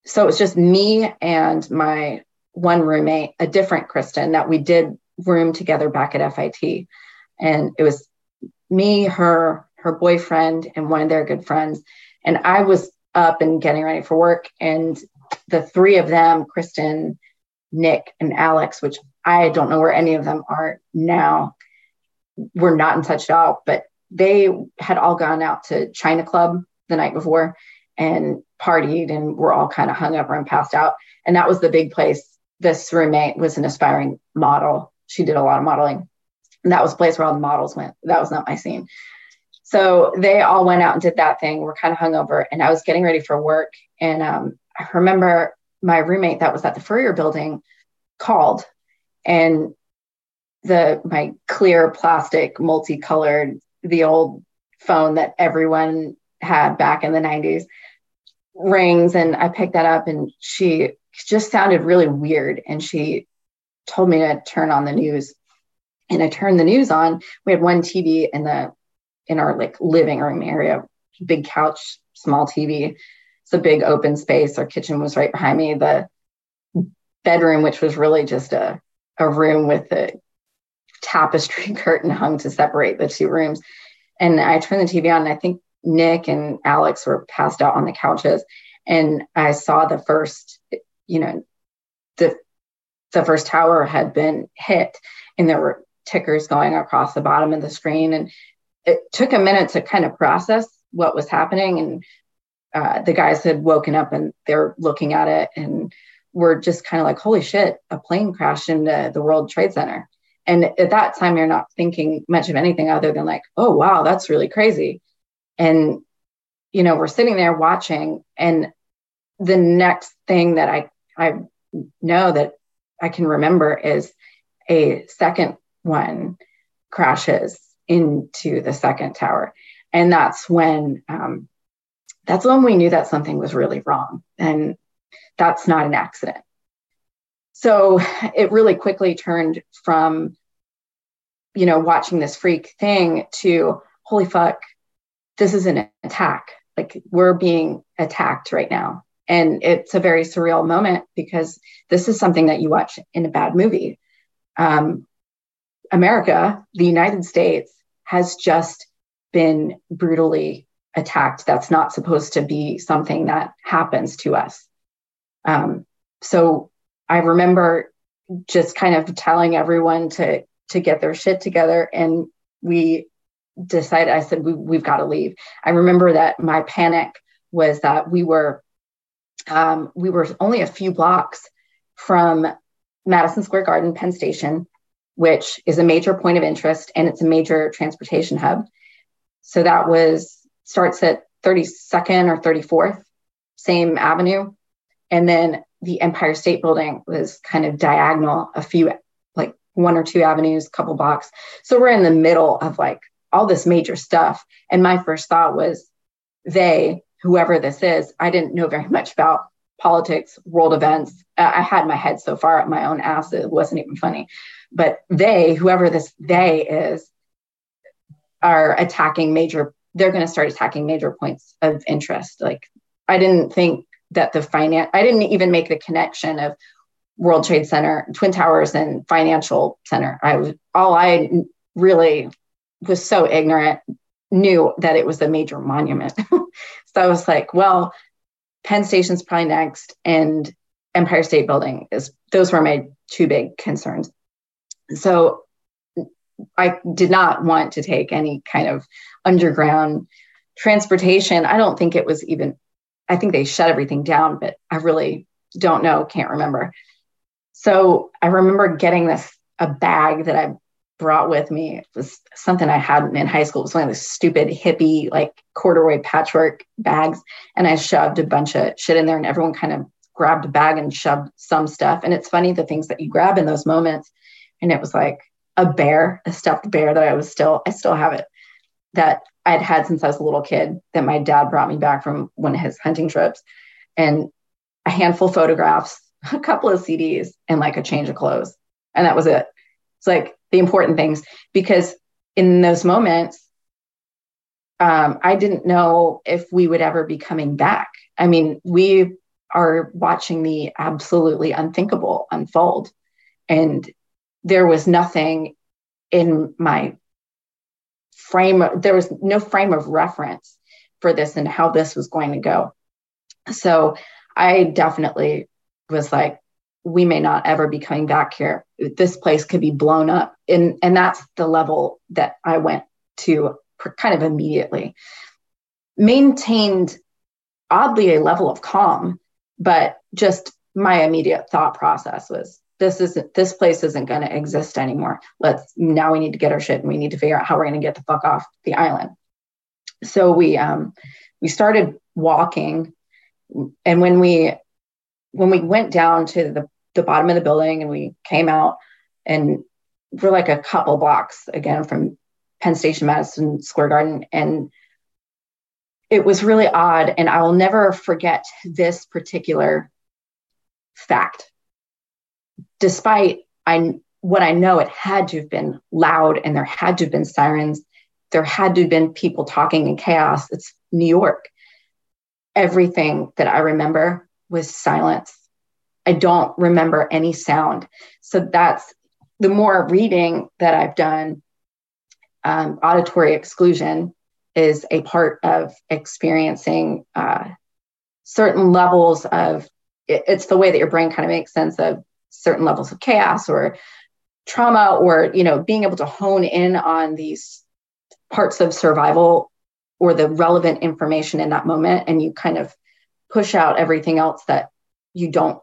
so it was just me and my one roommate, a different Kristen, that we did room together back at FIT. And it was me, her, her boyfriend, and one of their good friends. And I was up and getting ready for work. And the three of them, Kristen, Nick, and Alex, which I don't know where any of them are now, were not in touch at all, but they had all gone out to China Club the night before and partied and were all kind of hung up and passed out. And that was the big place. This roommate was an aspiring model. She did a lot of modeling. And that was a place where all the models went. That was not my scene. So they all went out and did that thing. We're kind of hungover, and I was getting ready for work, and um, I remember my roommate that was at the Furrier building called and the my clear plastic multicolored the old phone that everyone had back in the 90s rings. And I picked that up and she just sounded really weird. And she told me to turn on the news. And I turned the news on. We had one TV in the in our like living room area. Big couch small TV it's a big open space. Our kitchen was right behind me. The bedroom which was really just a a room with a tapestry curtain hung to separate the two rooms. And I turned the TV on and I think Nick and Alex were passed out on the couches. And I saw the first, you know, the the first tower had been hit and there were tickers going across the bottom of the screen. And it took a minute to kind of process what was happening. And uh, the guys had woken up and they're looking at it and we're just kind of like holy shit a plane crashed into the world trade center. And at that time you're not thinking much of anything other than like oh wow that's really crazy. And, you know, we're sitting there watching, and the next thing that I, I know that I can remember is a second one crashes into the second tower. And that's when, um, that's when we knew that something was really wrong. And that's not an accident. So it really quickly turned from, you know, watching this freak thing to, holy fuck, this is an attack. Like we're being attacked right now. And it's a very surreal moment because this is something that you watch in a bad movie. Um, America, the United States, has just been brutally attacked. That's not supposed to be something that happens to us. Um, so I remember just kind of telling everyone to to get their shit together, and we decided, I said, we, we've got to leave. I remember that my panic was that we were, um, we were only a few blocks from Madison Square Garden, Penn Station, which is a major point of interest and it's a major transportation hub. So that was starts at 32nd or 34th, same avenue. And then the Empire State Building was kind of diagonal, a few like one or two avenues, couple blocks. So we're in the middle of like all this major stuff. And my first thought was they, whoever this is, I didn't know very much about politics, world events. I had my head so far up my own ass, it wasn't even funny. But they, whoever this they is, are attacking major, they're going to start attacking major points of interest. Like, I didn't think that the finance, I didn't even make the connection of World Trade Center, Twin Towers, and Financial Center. I was all I really was so ignorant, knew that it was a major monument. so I was like, well, Penn Station's probably next, and Empire State Building is those were my two big concerns. So I did not want to take any kind of underground transportation. I don't think it was even, I think they shut everything down, but I really don't know, can't remember. So I remember getting this a bag that I brought with me was something I had in high school. It was one of those stupid hippie like corduroy patchwork bags. And I shoved a bunch of shit in there and everyone kind of grabbed a bag and shoved some stuff. And it's funny the things that you grab in those moments. And it was like a bear, a stuffed bear that I was still, I still have it that I'd had since I was a little kid that my dad brought me back from one of his hunting trips and a handful of photographs, a couple of CDs and like a change of clothes. And that was it. It's like the important things because in those moments, um, I didn't know if we would ever be coming back. I mean, we are watching the absolutely unthinkable unfold. And there was nothing in my frame, there was no frame of reference for this and how this was going to go. So I definitely was like, we may not ever be coming back here. This place could be blown up. And, and that's the level that I went to kind of immediately. Maintained oddly a level of calm, but just my immediate thought process was this isn't this place isn't going to exist anymore. Let's now we need to get our shit and we need to figure out how we're going to get the fuck off the island. So we um we started walking and when we when we went down to the, the bottom of the building and we came out and we're like a couple blocks again from Penn Station, Madison Square Garden. And it was really odd. And I will never forget this particular fact. Despite I what I know, it had to have been loud and there had to have been sirens. There had to have been people talking in chaos. It's New York. Everything that I remember was silence. I don't remember any sound. So that's the more reading that I've done, um, auditory exclusion is a part of experiencing uh, certain levels of it, it's the way that your brain kind of makes sense of certain levels of chaos or trauma or you know being able to hone in on these parts of survival or the relevant information in that moment and you kind of push out everything else that you don't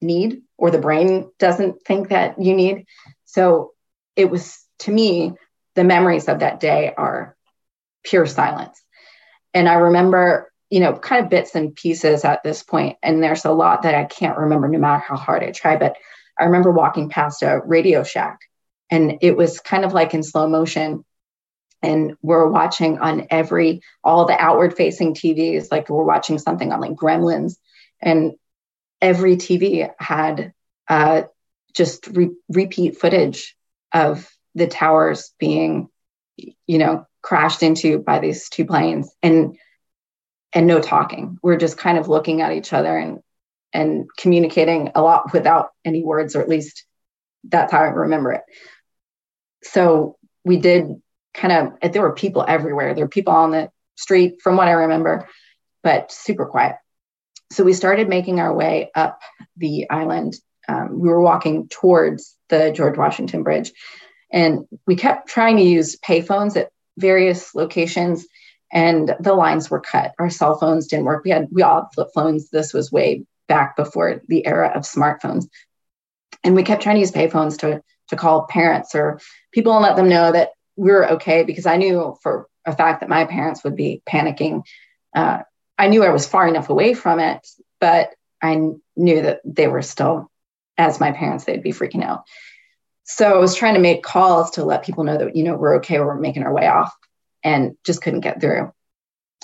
need or the brain doesn't think that you need so it was to me the memories of that day are pure silence and i remember you know kind of bits and pieces at this point and there's a lot that i can't remember no matter how hard i try but I remember walking past a Radio Shack and it was kind of like in slow motion. And we're watching on every, all the outward facing TVs, like we're watching something on like Gremlins. And every TV had uh, just re- repeat footage of the towers being, you know, crashed into by these two planes and and no talking. We're just kind of looking at each other and and communicating a lot without any words, or at least that's how I remember it. So we did kind of, there were people everywhere. There were people on the street, from what I remember, but super quiet. So we started making our way up the island. Um, we were walking towards the George Washington Bridge, and we kept trying to use payphones at various locations and the lines were cut. Our cell phones didn't work. We had we all had flip phones. This was way back before the era of smartphones. And we kept trying to use payphones to, to call parents or people and let them know that we were okay because I knew for a fact that my parents would be panicking. Uh, I knew I was far enough away from it, but I knew that they were still, as my parents, they'd be freaking out. So I was trying to make calls to let people know that, you know, we're okay, we're making our way off and just couldn't get through.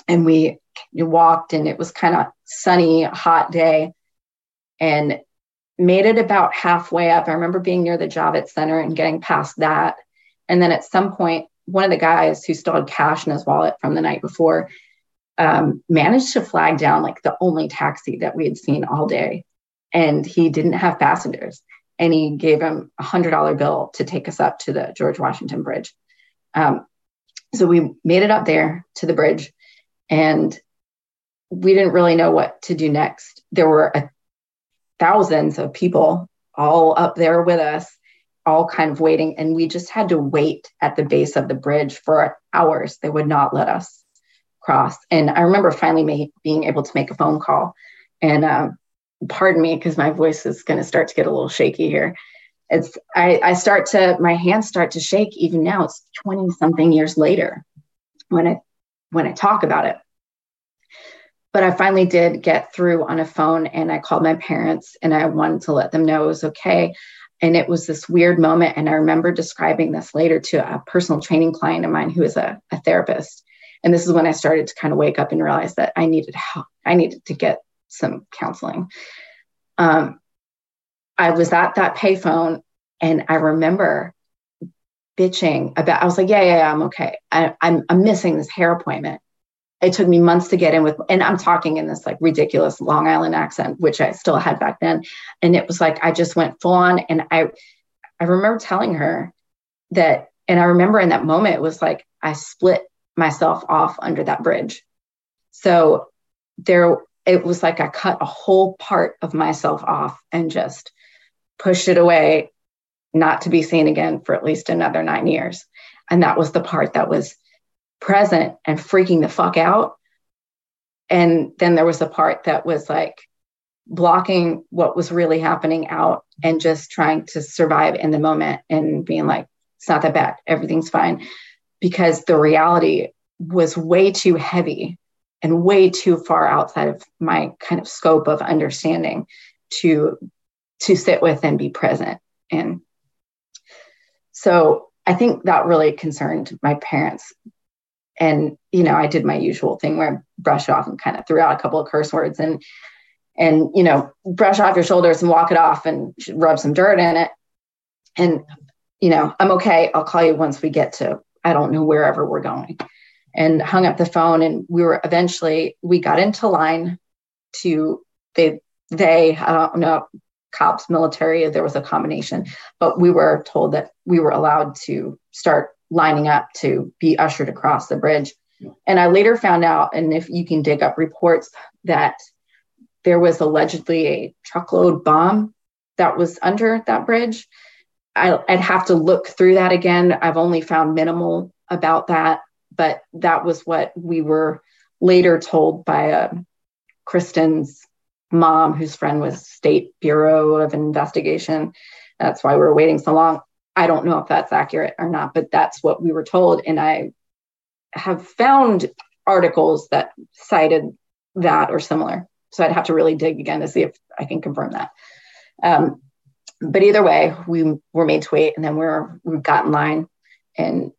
And we walked and it was kind of sunny, hot day and made it about halfway up. I remember being near the Javits Center and getting past that. And then at some point, one of the guys who still had cash in his wallet from the night before um, managed to flag down like the only taxi that we had seen all day. And he didn't have passengers. And he gave him a hundred dollar bill to take us up to the George Washington Bridge. Um, so we made it up there to the bridge and we didn't really know what to do next. There were a, thousands of people all up there with us, all kind of waiting. And we just had to wait at the base of the bridge for hours. They would not let us cross. And I remember finally being able to make a phone call. And um, pardon me, because my voice is going to start to get a little shaky here. It's I, I start to my hands start to shake even now. It's 20 something years later when I when I talk about it but I finally did get through on a phone and I called my parents and I wanted to let them know it was okay. And it was this weird moment. And I remember describing this later to a personal training client of mine who is a, a therapist. And this is when I started to kind of wake up and realize that I needed help. I needed to get some counseling. Um, I was at that payphone and I remember bitching about, I was like, yeah, yeah, yeah I'm okay. I, I'm, I'm missing this hair appointment it took me months to get in with and i'm talking in this like ridiculous long island accent which i still had back then. And it was like i just went full on and i i remember telling her that and i remember in that moment it was like i split myself off under that bridge. So there it was like i cut a whole part of myself off and just pushed it away not to be seen again for at least another nine years. And that was the part that was present and freaking the fuck out. And then there was the part that was like blocking what was really happening out and just trying to survive in the moment and being like, it's not that bad, everything's fine. Because the reality was way too heavy and way too far outside of my kind of scope of understanding to to sit with and be present in. So I think that really concerned my parents. And, you know, I did my usual thing where I brushed off and kind of threw out a couple of curse words and, and, you know, brush off your shoulders and walk it off and rub some dirt in it. And, you know, I'm okay. I'll call you once we get to, I don't know, wherever we're going. And hung up the phone. And we were eventually, we got into line to, they, they, I don't know, cops, military, there was a combination, but we were told that we were allowed to start lining up to be ushered across the bridge. And I later found out, and if you can dig up reports, that there was allegedly a truckload bomb that was under that bridge. I, would have to look through that again. I've only found minimal about that, but that was what we were later told by uh, Kristen's mom, whose friend was State Bureau of Investigation. That's why we are waiting so long. I don't know if that's accurate or not, but that's what we were told. And I have found articles that cited that or similar. So I'd have to really dig again to see if I can confirm that. Um, but either way, we were made to wait, and then we're we got in line, and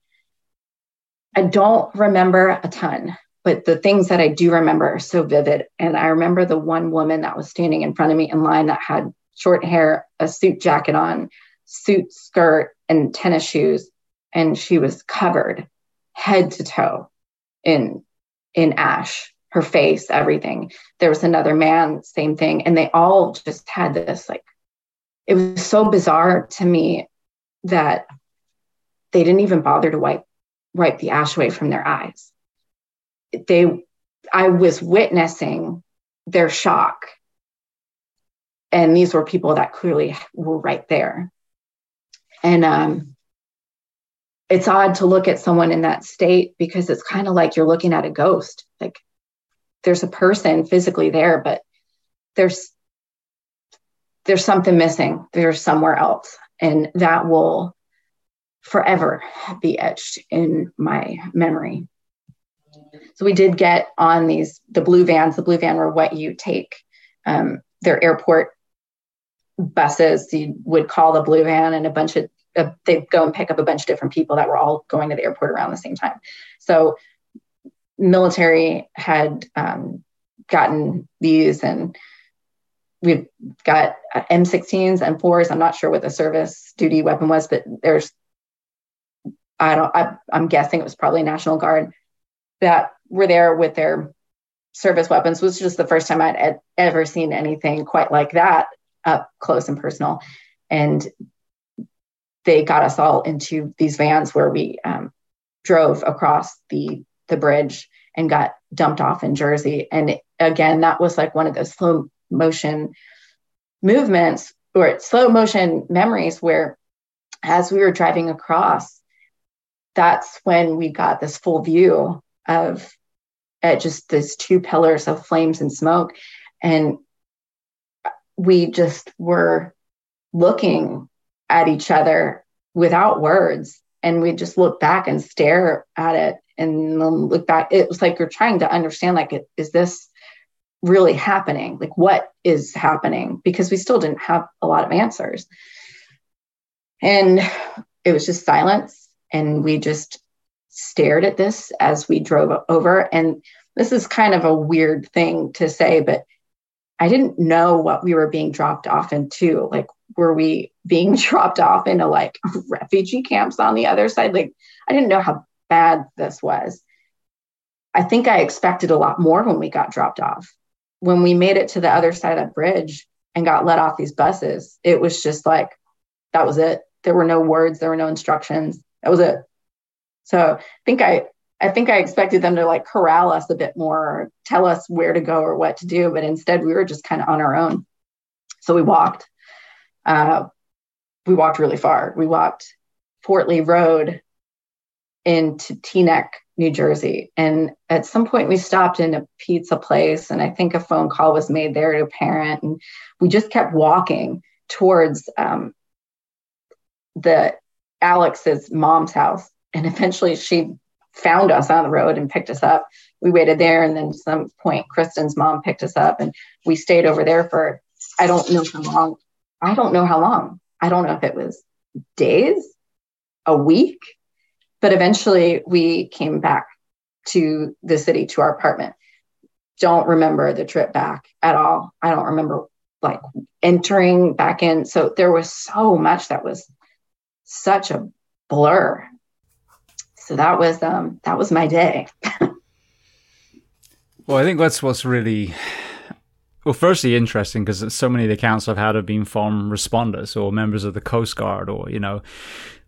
I don't remember a ton but the things that I do remember are so vivid. And I remember the one woman that was standing in front of me in line that had short hair, a suit jacket on, suit skirt, and tennis shoes. And she was covered head to toe in in ash, her face, everything. There was another man, same thing. And they all just had this like it was so bizarre to me that they didn't even bother to wipe wipe the ash away from their eyes they I was witnessing their shock. And these were people that clearly were right there. And um, it's odd to look at someone in that state because it's kind of like you're looking at a ghost. Like there's a person physically there, but there's there's something missing. There's somewhere else. And that will forever be etched in my memory. So we did get on these the blue vans. The blue van were what you take um, their airport buses. You would call the blue van, and a bunch of uh, they'd go and pick up a bunch of different people that were all going to the airport around the same time. So military had um, gotten these and we've got M16s and fours. I'm not sure what the service duty weapon was, but there's, I don't, I, am guessing it was probably National Guard that were there with their service weapons was just the first time I'd ever seen anything quite like that up close and personal. And they got us all into these vans where we um, drove across the the bridge and got dumped off in Jersey. And again, that was like one of those slow motion movements or slow motion memories where as we were driving across, that's when we got this full view of uh, just these two pillars of flames and smoke. And we just were looking at each other without words. And we just look back and stare at it and look back. It was like you're trying to understand, like, is this really happening? Like, what is happening? Because we still didn't have a lot of answers. And it was just silence. And we just stared at this as we drove over. And this is kind of a weird thing to say, but I didn't know what we were being dropped off into. Like, were we being dropped off into like refugee camps on the other side? Like, I didn't know how bad this was. I think I expected a lot more when we got dropped off. When we made it to the other side of the bridge and got let off these buses, it was just like, that was it. There were no words, there were no instructions. That was it. So I think I I think I expected them to like corral us a bit more, or tell us where to go or what to do, but instead we were just kind of on our own. So we walked. Uh, we walked really far. We walked Fort Lee Road into Teaneck, New Jersey, and at some point we stopped in a pizza place, and I think a phone call was made there to a parent, and we just kept walking towards um, the Alex's mom's house and eventually she found us on the road and picked us up. We waited there, and then some point, Kristen's mom picked us up, and we stayed over there for I don't know how long. I don't know how long. I don't know if it was days, a week, but eventually we came back to the city to our apartment. Don't remember the trip back at all. I don't remember like entering back in. So there was so much that was such a blur. So that was um that was my day. well, I think that's what's really well, firstly, interesting because so many of the accounts I've had have been from responders or members of the Coast Guard or, you know,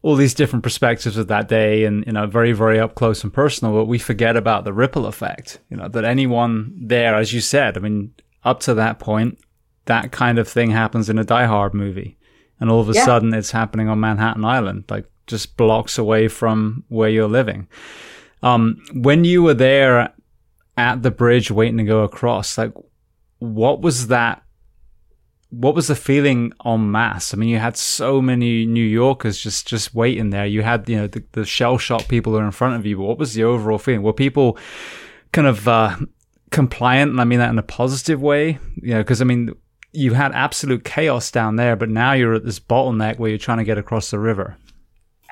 all these different perspectives of that day and, you know, very, very up close and personal. But we forget about the ripple effect, you know, that anyone there, as you said, I mean, up to that point, that kind of thing happens in a Die Hard movie. And all of a yeah. sudden it's happening on Manhattan Island, like just blocks away from where you're living. Um, when you were there at the bridge waiting to go across, like, what was that? What was the feeling en masse? I mean, you had so many New Yorkers just just waiting there. You had you know the, the shell shock people are in front of you. But what was the overall feeling? Were people kind of uh, compliant? And I mean that in a positive way. You know, because I mean you had absolute chaos down there, but now you're at this bottleneck where you're trying to get across the river.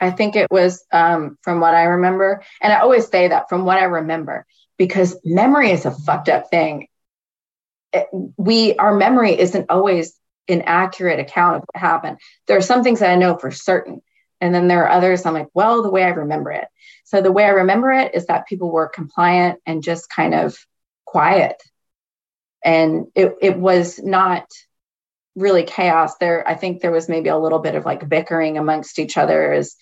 I think it was um, from what I remember, and I always say that from what I remember because memory is a fucked up thing we our memory isn't always an accurate account of what happened. There are some things that I know for certain. And then there are others I'm like, well, the way I remember it. So the way I remember it is that people were compliant and just kind of quiet. And it, it was not really chaos. There, I think there was maybe a little bit of like bickering amongst each other as,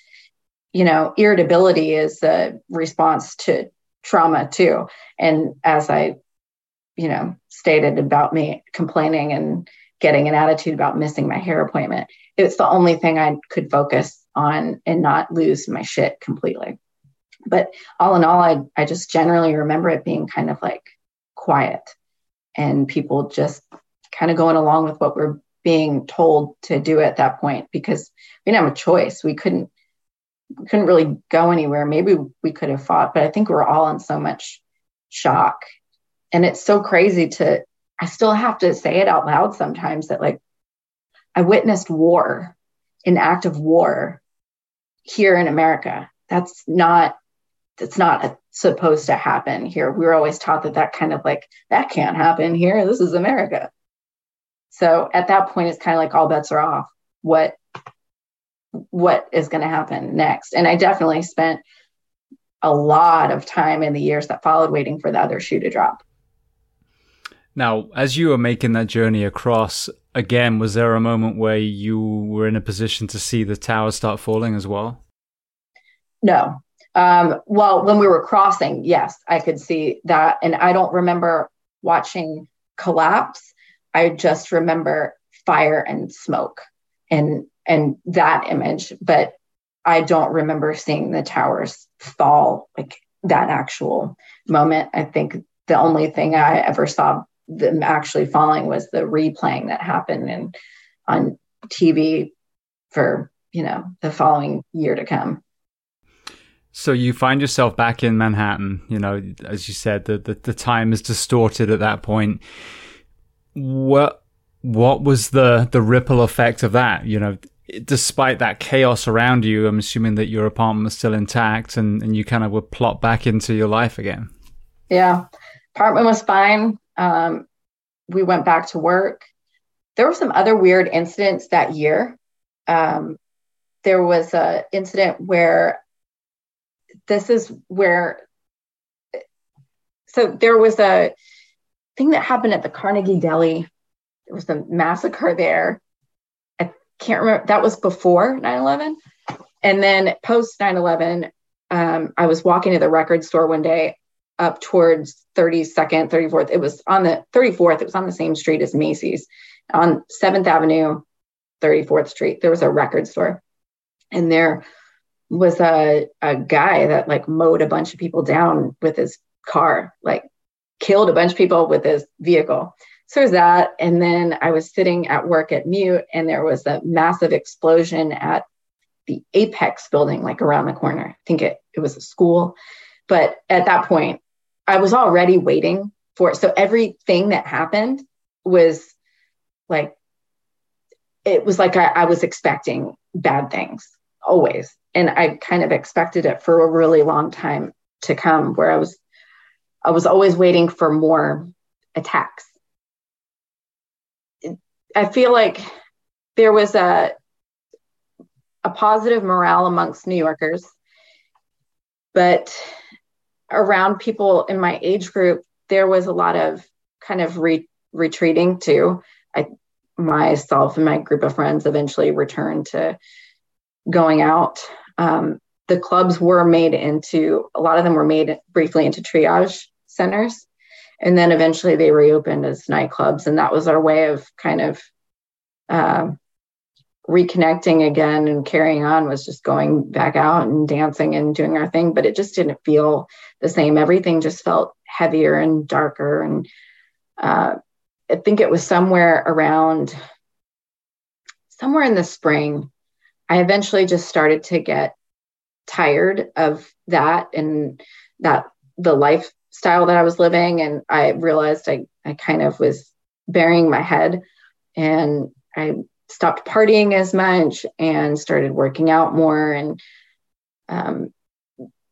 you know, irritability is a response to trauma too. And as I you know, stated about me complaining and getting an attitude about missing my hair appointment. It's the only thing I could focus on and not lose my shit completely. But all in all, I, I just generally remember it being kind of like quiet and people just kind of going along with what we're being told to do at that point because we didn't have a choice. We couldn't we couldn't really go anywhere. Maybe we could have fought, but I think we're all in so much shock. And it's so crazy to i still have to say it out loud sometimes that like i witnessed war an act of war here in america. That's not that's not a, supposed to happen here. We were always taught that that kind of like that can't happen here. This is america so at that point it's kind of like all bets are off what what is going to happen next and i definitely spent a lot of time in the years that followed waiting for the other shoe to drop now, as you were making that journey across, again, was there a moment where you were in a position to see the tower start falling as well? No. Um, well, when we were crossing, yes, I could see that. And I don't remember watching collapse. I just remember fire and smoke and and that image, but I don't remember seeing the towers fall like that actual moment. I think the only thing I ever saw them actually falling was the replaying that happened and on TV for you know the following year to come. So you find yourself back in Manhattan. You know, as you said, the the, the time is distorted at that point. What what was the the ripple effect of that? You know, despite that chaos around you, I'm assuming that your apartment was still intact and, and you kind of would plot back into your life again. Yeah. Apartment was fine. Um, we went back to work. There were some other weird incidents that year. Um, there was a incident where this is where so there was a thing that happened at the Carnegie Deli. There was a massacre there. I can't remember. That was before 9 11. And then post 9 11, um, I was walking to the record store one day up towards 32nd, 34th. It was on the 34th. It was on the same street as Macy's on 7th Avenue, 34th Street. There was a record store. And there was a, a guy that like mowed a bunch of people down with his car, like killed a bunch of people with his vehicle. So there's that. And then I was sitting at work at Mute and there was a massive explosion at the Apex building, like around the corner. I think it, it was a school. But at that point, I was already waiting for it. So everything that happened was like it was like I, I was expecting bad things always. And I kind of expected it for a really long time to come where I was I was always waiting for more attacks. I feel like there was a a positive morale amongst New Yorkers, but around people in my age group, there was a lot of kind of re- retreating too. I myself and my group of friends eventually returned to going out. Um, the clubs were made into a lot of them were made briefly into triage centers, and then eventually they reopened as nightclubs, and that was our way of kind of uh, reconnecting again and carrying on was just going back out and dancing and doing our thing. But it just didn't feel the same. Everything just felt heavier and darker. And uh, i think it was somewhere around somewhere in the spring i eventually just started to get tired of that and that the lifestyle that i was living and i realized i, I kind of was burying my head and i stopped partying as much and started working out more and um,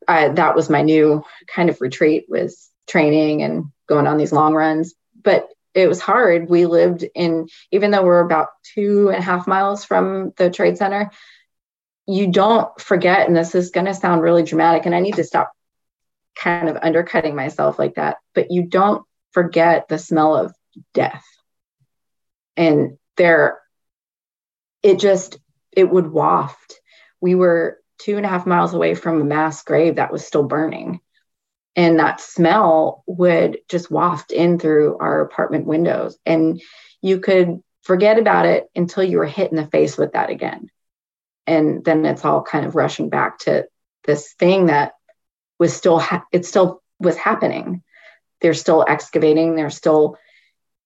I, that was my new kind of retreat was training and going on these long runs. But it was hard. We lived in even though we're about two and a half miles from the trade center you don't forget and this is going to sound really dramatic and i need to stop kind of undercutting myself like that but you don't forget the smell of death. And there it just it would waft. We were two and a half miles away from a mass grave that was still burning. And that smell would just waft in through our apartment windows. And you could forget about it until you were hit in the face with that again. And then it's all kind of rushing back to this thing that was still ha- it still was happening they're still excavating they're still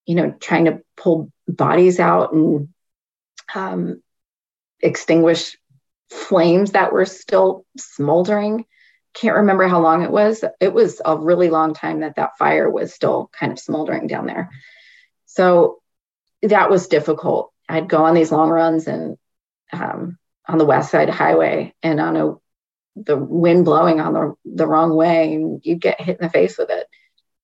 you know trying to pull bodies out and um, extinguish flames that were still smoldering. Can't remember how long it was. It was a really long time that that fire was still kind of smoldering down there. So that was difficult. I'd go on these long runs and um, on the west side highway and on a the wind blowing on the the wrong way and you'd get hit in the face with it.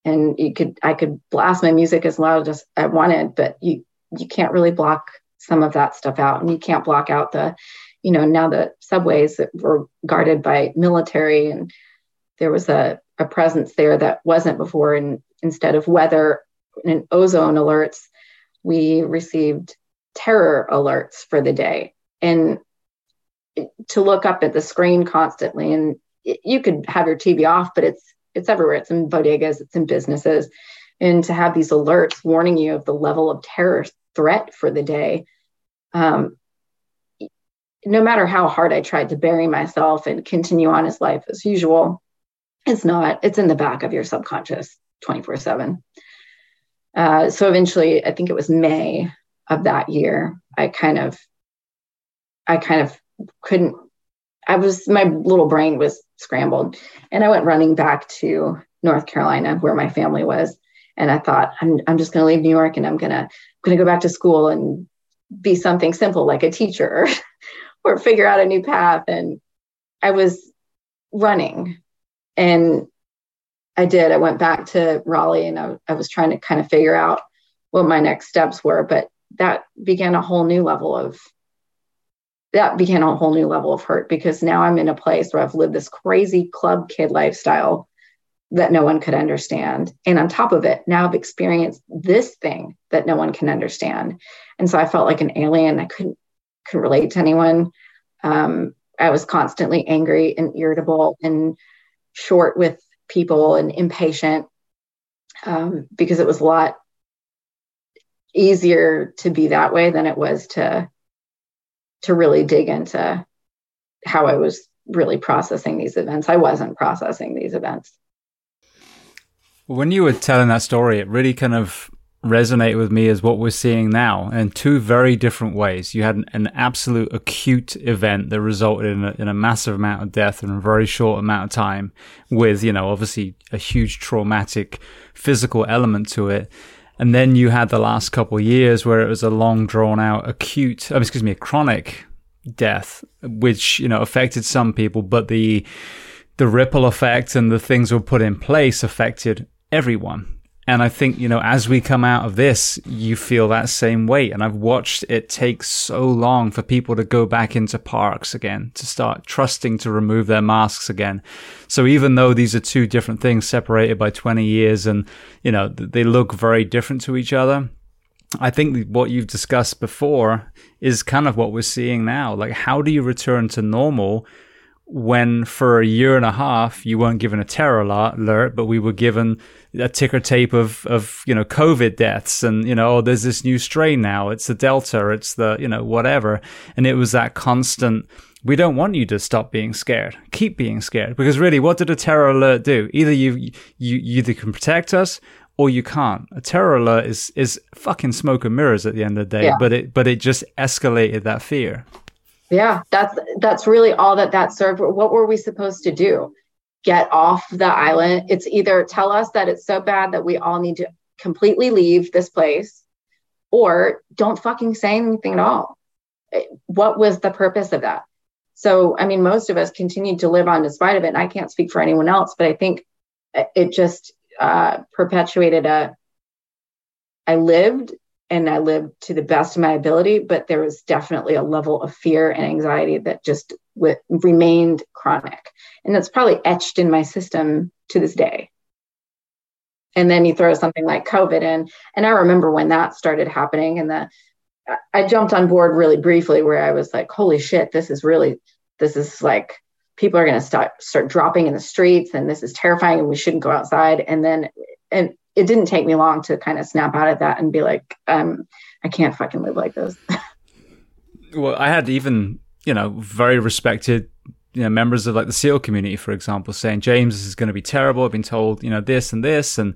And you could i could blast my music as loud as i wanted but you you can't really block some of that stuff out. And you can't block out the you know now the subways that were guarded by military and there was a, a presence there that wasn't before. And instead of weather and ozone alerts we received terror alerts for the day. And to look up at the screen constantly and you could have your tv off but it's it's everywhere it's in bodegas it's in businesses and to have these alerts warning you of the level of terror threat for the day. Um, no matter how hard I tried to bury myself and continue on as life as usual, it's not, it's in the back of your subconscious 24 uh, 7. so eventually, I think it was May of that year, I kind of, I kind of couldn't, I was, my little brain was scrambled. And I went running back to North Carolina where my family was. And I thought, I'm, I'm just going to leave New York and I'm going to going to go back to school and be something simple like a teacher or figure out a new path. And I was running and I did. I went back to Raleigh and I, I was trying to kind of figure out what my next steps were. But that began a whole new level of that began a whole new level of hurt because now I'm in a place where I've lived this crazy club kid lifestyle that no one could understand. And on top of it, now I've experienced this thing that no one can understand. And so I felt like an alien. I couldn't couldn't relate to anyone. Um, I was constantly angry and irritable and short with people and impatient um, because it was a lot easier to be that way than it was to to really dig into how I was really processing these events. I wasn't processing these events. When you were telling that story, it really kind of resonated with me as what we're seeing now in two very different ways. You had an, an absolute acute event that resulted in a, in a, massive amount of death in a very short amount of time with, you know, obviously a huge traumatic physical element to it. And then you had the last couple years where it was a long drawn out acute, oh, excuse me, a chronic death, which, you know, affected some people, but the, the ripple effect and the things were put in place affected everyone. And I think, you know, as we come out of this, you feel that same weight. And I've watched it take so long for people to go back into parks again, to start trusting to remove their masks again. So even though these are two different things separated by 20 years and, you know, they look very different to each other, I think what you've discussed before is kind of what we're seeing now. Like, how do you return to normal when for a year and a half you weren't given a terror alert, but we were given a ticker tape of, of, you know, COVID deaths and, you know, oh, there's this new strain now. It's the Delta. It's the, you know, whatever. And it was that constant, we don't want you to stop being scared. Keep being scared. Because really, what did a terror alert do? Either you, you, you either can protect us or you can't. A terror alert is, is fucking smoke and mirrors at the end of the day, yeah. but it, but it just escalated that fear. Yeah, that's that's really all that that served. What were we supposed to do? Get off the island? It's either tell us that it's so bad that we all need to completely leave this place, or don't fucking say anything at all. What was the purpose of that? So, I mean, most of us continued to live on despite of it. And I can't speak for anyone else, but I think it just uh, perpetuated a. I lived and I lived to the best of my ability, but there was definitely a level of fear and anxiety that just w- remained chronic. And that's probably etched in my system to this day. And then you throw something like COVID in. And I remember when that started happening, and the I jumped on board really briefly where I was like, holy shit, this is really, this is like, people are to start start dropping in the streets and this is terrifying and we shouldn't go outside and then and it didn't take me long to kind of snap out of that and be like, um, I can't fucking live like this. well, I had even, you know, very respected, you know, members of like the SEAL community, for example, saying, James, this is going to be terrible. I've been told, you know, this and this. And,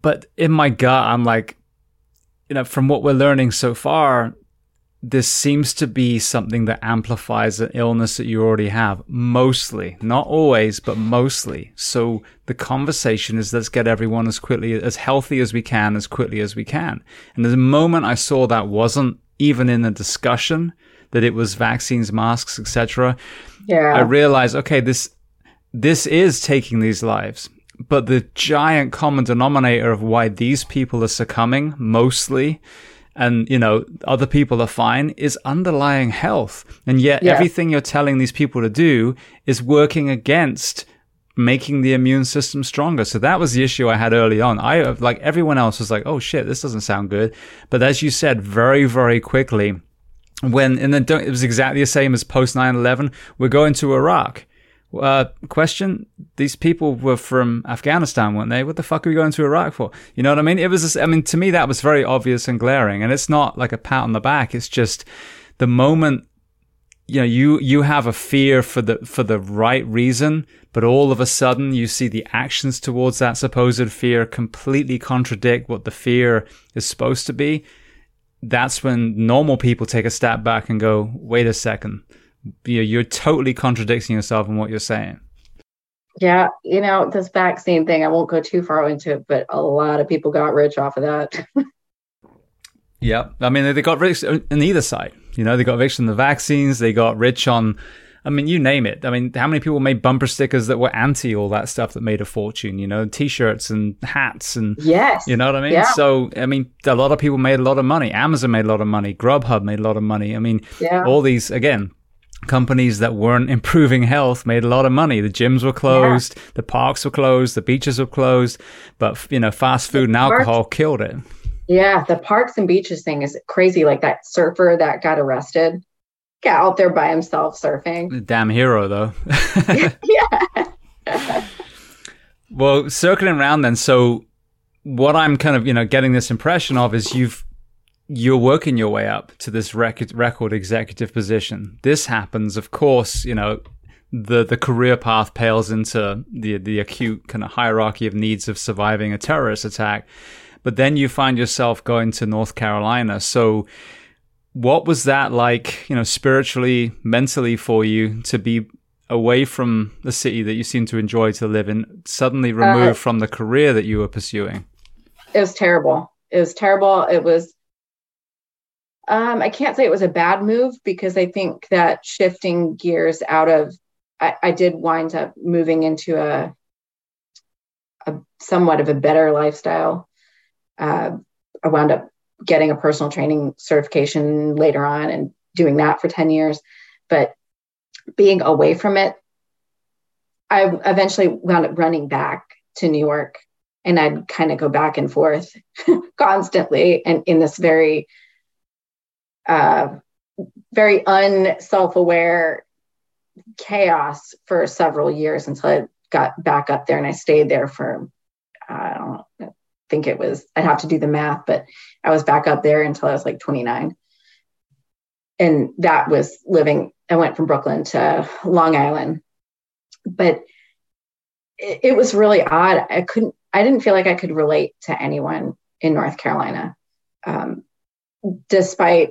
but in my gut, I'm like, you know, from what we're learning so far, this seems to be something that amplifies an illness that you already have. Mostly, not always, but mostly. So the conversation is let's get everyone as quickly, as healthy as we can, as quickly as we can. And the moment I saw that wasn't even in the discussion, that it was vaccines, masks, etc. Yeah. I realized, okay, this, this is taking these lives. But the giant common denominator of why these people are succumbing mostly and you know other people are fine is underlying health. And yet yeah. everything you're telling these people to do is working against making the immune system stronger. So that was the issue i had early on. I like everyone else was like oh shit this doesn't sound good. But as you said very very quickly when and then it was exactly the same as post 9-11 we're going to iraq uh, question: These people were from Afghanistan, weren't they? What the fuck are we going to Iraq for? You know what I mean? It was. just, I mean, to me, that was very obvious and glaring. And it's not like a pat on the back. It's just the moment. You know, you you have a fear for the for the right reason, but all of a sudden you see the actions towards that supposed fear completely contradict what the fear is supposed to be. That's when normal people take a step back and go, "Wait a second you're totally contradicting yourself in what you're saying. Yeah, you know, this vaccine thing, I won't go too far into it, but a lot of people got rich off of that. yeah. I mean, they got rich on either side. You know, they got rich on the vaccines, they got rich on, I mean, you name it. I mean, how many people made bumper stickers that were anti all that stuff that made a fortune, you know, t shirts and hats and, yes. You know what I mean? Yeah. So, I mean, a lot of people made a lot of money. Amazon made a lot of money. Grubhub made a lot of money. I mean, yeah. all these, again, companies that weren't improving health made a lot of money. The gyms were closed, yeah. the parks were closed, the beaches were closed, but you know, fast food and alcohol killed it. Yeah, the parks and beaches thing is crazy. Like that surfer that got arrested, got out there by himself surfing. Damn hero though. yeah. well, circling around then, so what I'm kind of, you know, getting this impression of is you've you're working your way up to this record, record executive position. This happens, of course, you know, the, the career path pales into the, the acute kind of hierarchy of needs of surviving a terrorist attack. But then you find yourself going to North Carolina. So what was that like, you know, spiritually, mentally for you to be away from the city that you seem to enjoy to live in, suddenly removed uh, from the career that you were pursuing? It was terrible it was terrible. It was um, I can't say it was a bad move because I think that shifting gears out of I, I did wind up moving into a, a somewhat of a better lifestyle. Uh, I wound up getting a personal training certification later on and doing that for 10 years. But being away from it, I eventually wound up running back to New York and I'd kind of go back and forth constantly and in this very uh, very unself-aware chaos for several years until I got back up there and I stayed there for I don't think it was I'd have to do the math, but I was back up there until I was like 29. And that was living, I went from Brooklyn to Long Island. But it, it was really odd. I couldn't, I didn't feel like I could relate to anyone in North Carolina. Um, despite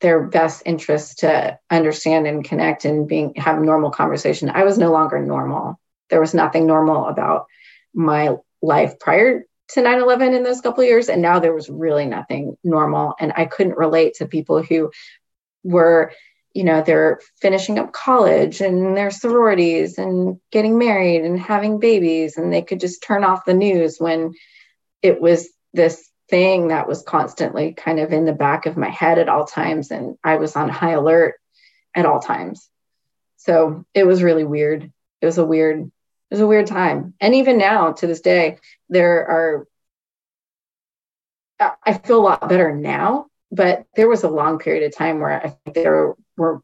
their best interest to understand and connect and being have normal conversation. I was no longer normal. There was nothing normal about my life prior to 9-11 in those couple years. And now there was really nothing normal. And i couldn't relate to people who were you know they're finishing up college and their sororities and getting married and having babies. And they could just turn off the news when it was this thing that was constantly kind of in the back of my head at all times and i was on high alert at all times. So it was really weird. It was a weird it was a weird time. And even now to this day there are i feel a lot better now but there was a long period of time where i think there were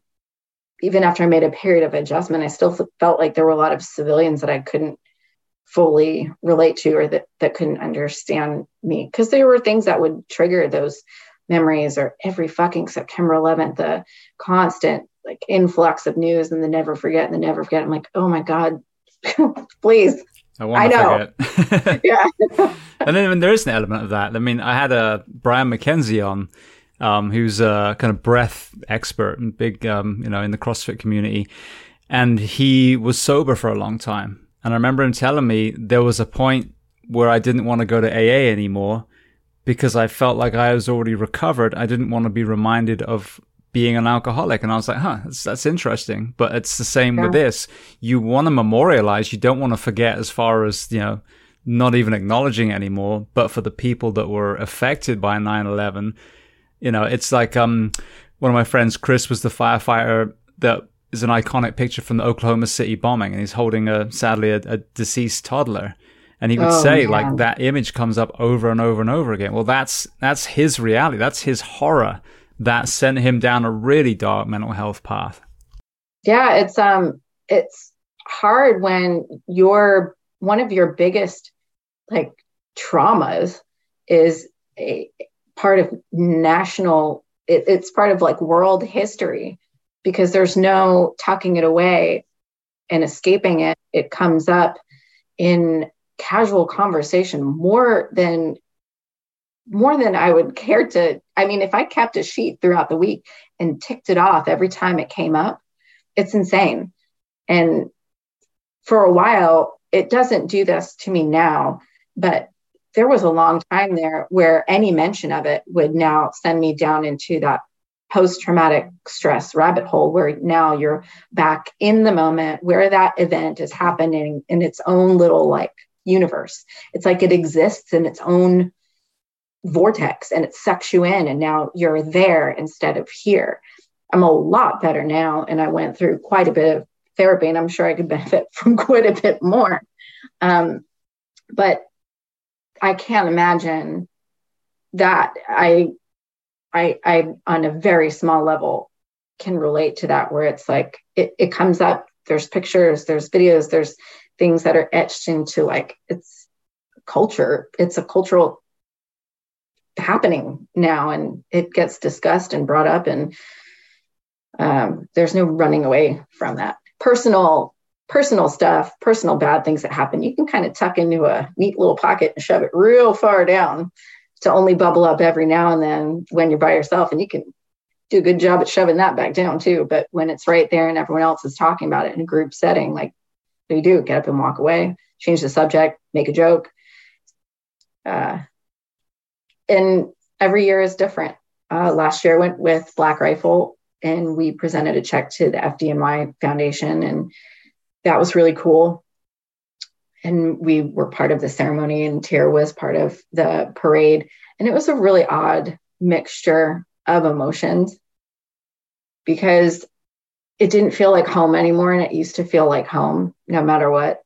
even after i made a period of adjustment i still felt like there were a lot of civilians that i couldn't fully relate to or that, that couldn't understand me because there were things that would trigger those memories or every fucking september 11th the constant like influx of news and the never forget and the never forget i'm like oh my god please I want to forget. yeah. and then there is an element of that. I mean, I had a Brian McKenzie on, um, who's a kind of breath expert and big, um, you know, in the CrossFit community, and he was sober for a long time. And I remember him telling me there was a point where I didn't want to go to AA anymore because I felt like I was already recovered. I didn't want to be reminded of being an alcoholic. And I was like, huh, that's, that's interesting. But it's the same yeah. with this. You want to memorialize. You don't want to forget as far as, you know, not even acknowledging anymore. But for the people that were affected by 9-11, you know, it's like, um, one of my friends, Chris, was the firefighter that is an iconic picture from the Oklahoma City bombing, and he's holding a sadly a, a deceased toddler. And he would oh, say, like that image comes up over and over and over again. Well, that's that's his reality. That's his horror that sent him down a really dark mental health path. Yeah, it's um it's hard when your one of your biggest like traumas is a part of national it, it's part of like world history because there's no tucking it away and escaping it. It comes up in casual conversation more than more than I would care to. I mean, if I kept a sheet throughout the week and ticked it off every time it came up, it's insane. And for a while, it doesn't do this to me now, but there was a long time there where any mention of it would now send me down into that post traumatic stress rabbit hole where now you're back in the moment where that event is happening in its own little like universe. It's like it exists in its own vortex and it sucks you in, and now you're there instead of here. I'm a lot better now, and I went through quite a bit of therapy, and I'm sure I could benefit from quite a bit more. Um, but I can't imagine that I I, I on a very small level can relate to that where it's like it, it comes up there's pictures there's videos there's things that are etched into like it's culture it's a cultural happening now and it gets discussed and brought up and um, there's no running away from that. Personal personal stuff personal bad things that happen you can kind of tuck into a neat little pocket and shove it real far down to only bubble up every now and then when you're by yourself and you can do a good job at shoving that back down too but when it's right there and everyone else is talking about it in a group setting like what do you do get up and walk away change the subject make a joke uh, and every year is different. Uh, last year I went with Black Rifle and we presented a check to the FDNY Foundation, and that was really cool. And we were part of the ceremony, and Tara was part of the parade. And it was a really odd mixture of emotions because it didn't feel like home anymore, and it used to feel like home no matter what.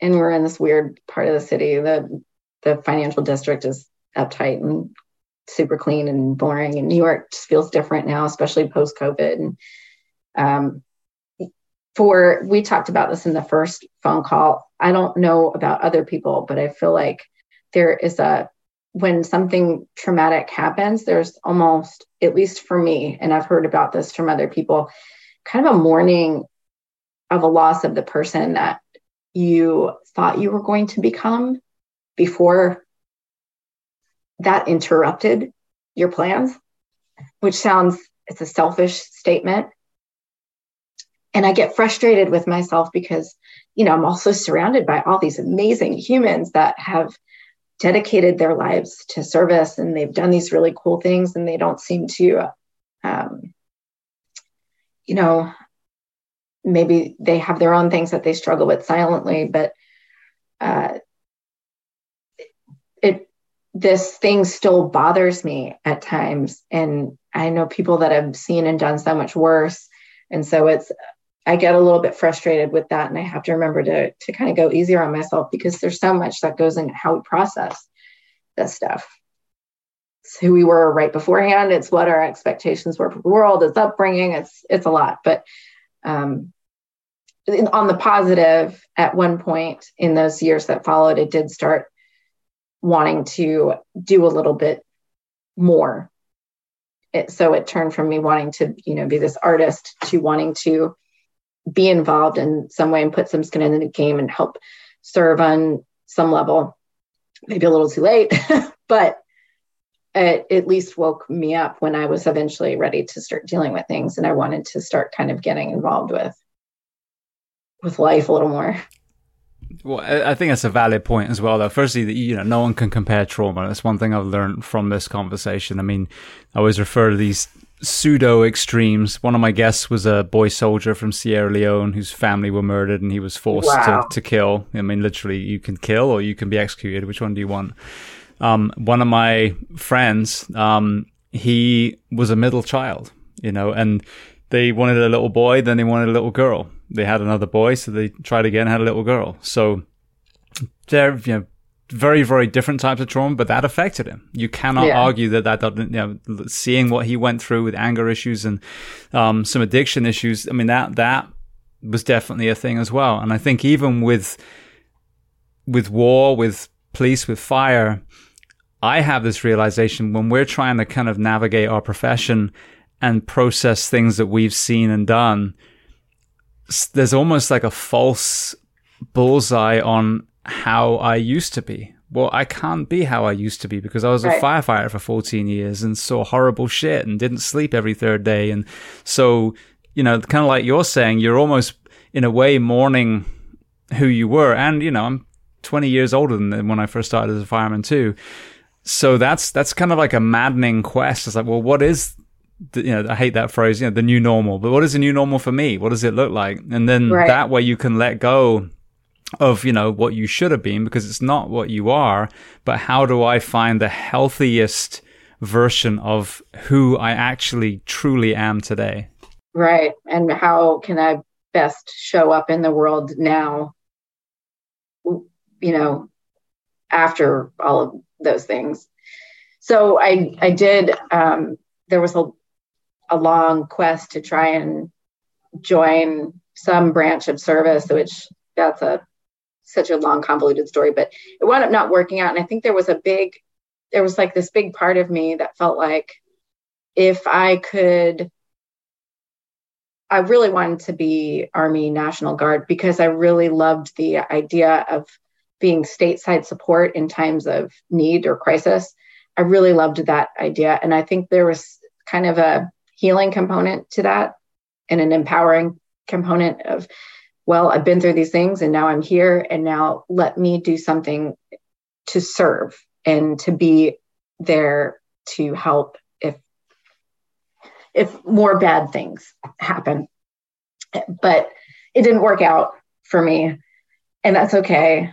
And we're in this weird part of the city. The the financial district is uptight and super clean and boring. And New York just feels different now, especially post COVID. And um, for we talked about this in the first phone call. I don't know about other people, but I feel like there is a when something traumatic happens, there's almost, at least for me, and I've heard about this from other people, kind of a mourning of a loss of the person that you thought you were going to become before that interrupted your plans, which sounds it's a selfish statement. And I get frustrated with myself because, you know, I'm also surrounded by all these amazing humans that have dedicated their lives to service and they've done these really cool things and they don't seem to, um, you know, maybe they have their own things that they struggle with silently, but uh, it this thing still bothers me at times. And i know people that have seen and done so much worse. And so it's i get a little bit frustrated with that and i have to remember to to kind of go easier on myself because there's so much that goes in how we process this stuff. It's who we were right beforehand. It's what our expectations were for the world. It's upbringing. It's it's a lot. But um on the positive at one point in those years that followed it did start wanting to do a little bit more. It, so it turned from me wanting to, you know, be this artist to wanting to be involved in some way and put some skin in the game and help serve on some level. Maybe a little too late, but it at least woke me up when I was eventually ready to start dealing with things and I wanted to start kind of getting involved with with life a little more. Well, I think that's a valid point as well. Though, firstly, you know, no one can compare trauma. That's one thing I've learned from this conversation. I mean, I always refer to these pseudo extremes. One of my guests was a boy soldier from Sierra Leone whose family were murdered and he was forced wow. to, to kill. I mean, literally, you can kill or you can be executed. Which one do you want? Um, one of my friends, um, he was a middle child, you know, and they wanted a little boy, then they wanted a little girl. They had another boy, so they tried again, had a little girl. So they're, you know, very, very different types of trauma, but that affected him. You cannot yeah. argue that that doesn't, you know, seeing what he went through with anger issues and, um, some addiction issues. I mean, that, that was definitely a thing as well. And I think even with, with war, with police, with fire, I have this realization when we're trying to kind of navigate our profession and process things that we've seen and done, there's almost like a false bullseye on how I used to be. Well, I can't be how I used to be because I was right. a firefighter for 14 years and saw horrible shit and didn't sleep every third day. And so, you know, kind of like you're saying, you're almost in a way mourning who you were. And, you know, I'm 20 years older than when I first started as a fireman too. So that's, that's kind of like a maddening quest. It's like, well, what is you know, I hate that phrase, you know, the new normal, but what is the new normal for me? What does it look like? And then right. that way you can let go of, you know, what you should have been because it's not what you are, but how do I find the healthiest version of who I actually truly am today? Right. And how can I best show up in the world now, you know, after all of those things? So I, I did, um, there was a a long quest to try and join some branch of service, which that's a such a long convoluted story, but it wound up not working out. And I think there was a big, there was like this big part of me that felt like if I could, I really wanted to be Army National Guard because I really loved the idea of being stateside support in times of need or crisis. I really loved that idea. And I think there was kind of a healing component to that and an empowering component of well i've been through these things and now i'm here and now let me do something to serve and to be there to help if if more bad things happen. But it didn't work out for me, and that's okay.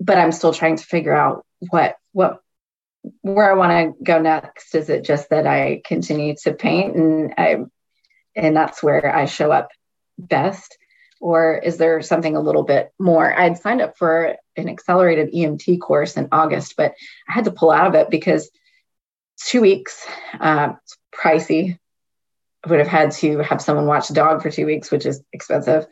But I'm still trying to figure out what what where I want to go next. Is it just that I continue to paint and I and that's where I show up best? Or is there something a little bit more? I'd signed up for an accelerated EMT course in August, but I had to pull out of it because two weeks, uh, it's pricey. I would have had to have someone watch the dog for two weeks, which is expensive.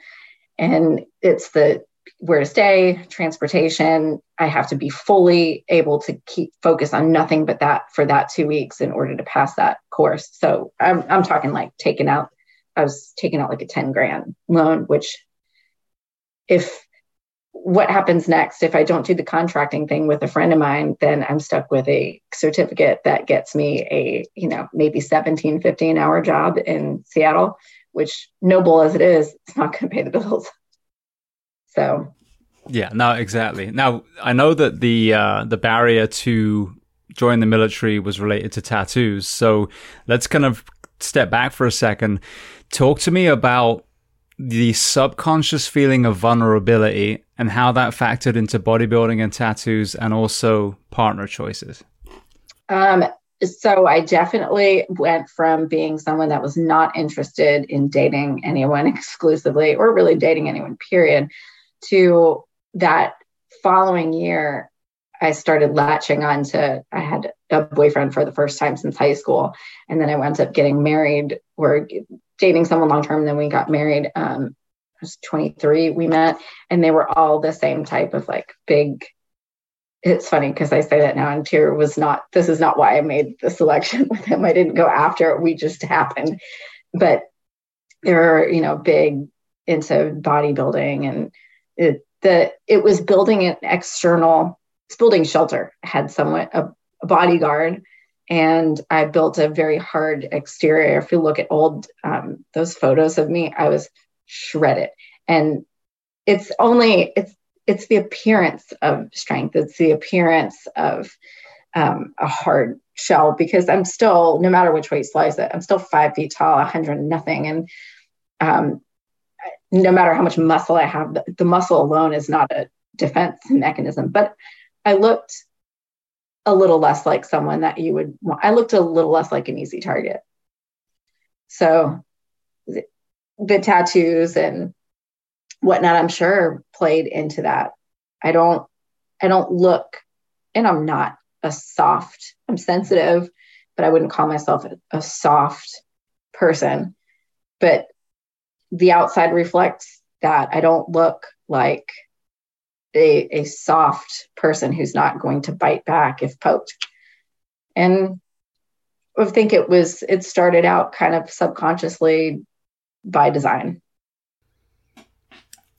And it's the where to stay, transportation. I have to be fully able to keep focus on nothing but that for that two weeks in order to pass that course. So I'm, I'm talking like taking out, I was taking out like a 10 grand loan, which if what happens next, if I don't do the contracting thing with a friend of mine, then I'm stuck with a certificate that gets me a, you know, maybe 17, 15 hour job in Seattle, which noble as it is, it's not going to pay the bills. So yeah, no, exactly. Now I know that the uh, the barrier to join the military was related to tattoos. So let's kind of step back for a second. Talk to me about the subconscious feeling of vulnerability and how that factored into bodybuilding and tattoos and also partner choices. Um, so I definitely went from being someone that was not interested in dating anyone exclusively or really dating anyone, period, to that following year, I started latching on to, I had a boyfriend for the first time since high school. And then I wound up getting married or dating someone long term. Then we got married. Um, I was 23, we met, and they were all the same type of like big. It's funny because I say that now, and Tier was not, this is not why I made the selection with him. I didn't go after it, we just happened. But they were, you know, big into bodybuilding and it, the it was building an external it's building shelter had someone a, a, bodyguard and i built a very hard exterior. If you look at old um, those photos of me i was shredded. And it's only it's it's the appearance of strength. It's the appearance of um, a hard shell because i'm still no matter which way you slice it i'm still five feet tall a 100 nothing. And um, no matter how much muscle I have, the, the muscle alone is not a defense mechanism. But I looked a little less like someone that you would want. I looked a little less like an easy target. So the, the tattoos and whatnot, I'm sure played into that. I don't, I don't look, and I'm not a soft, I'm sensitive, but I wouldn't call myself a, a soft person. But the outside reflects that I don't look like a, a soft person who's not going to bite back if poked. And I think it was, it started out kind of subconsciously by design.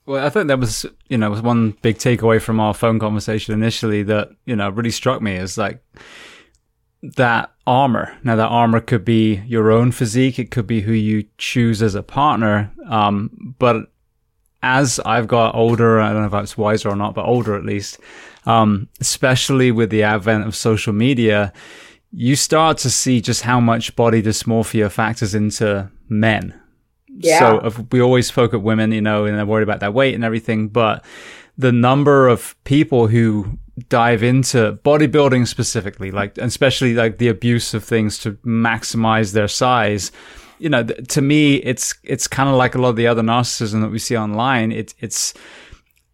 Well, I think that was, you know, was one big takeaway from our phone conversation initially that, you know, really struck me is like, that armor. Now, that armor could be your own physique, it could be who you choose as a partner. Um, but as I've got older, I don't know if it's wiser or not, but older at least, um, especially with the advent of social media, you start to see just how much body dysmorphia factors into men. Yeah. So if we always spoke at women, you know, and they're worried about their weight and everything, but the number of people who dive into bodybuilding specifically, like especially like the abuse of things to maximize their size. You know, to me, it's it's kind of like a lot of the other narcissism that we see online. It's it's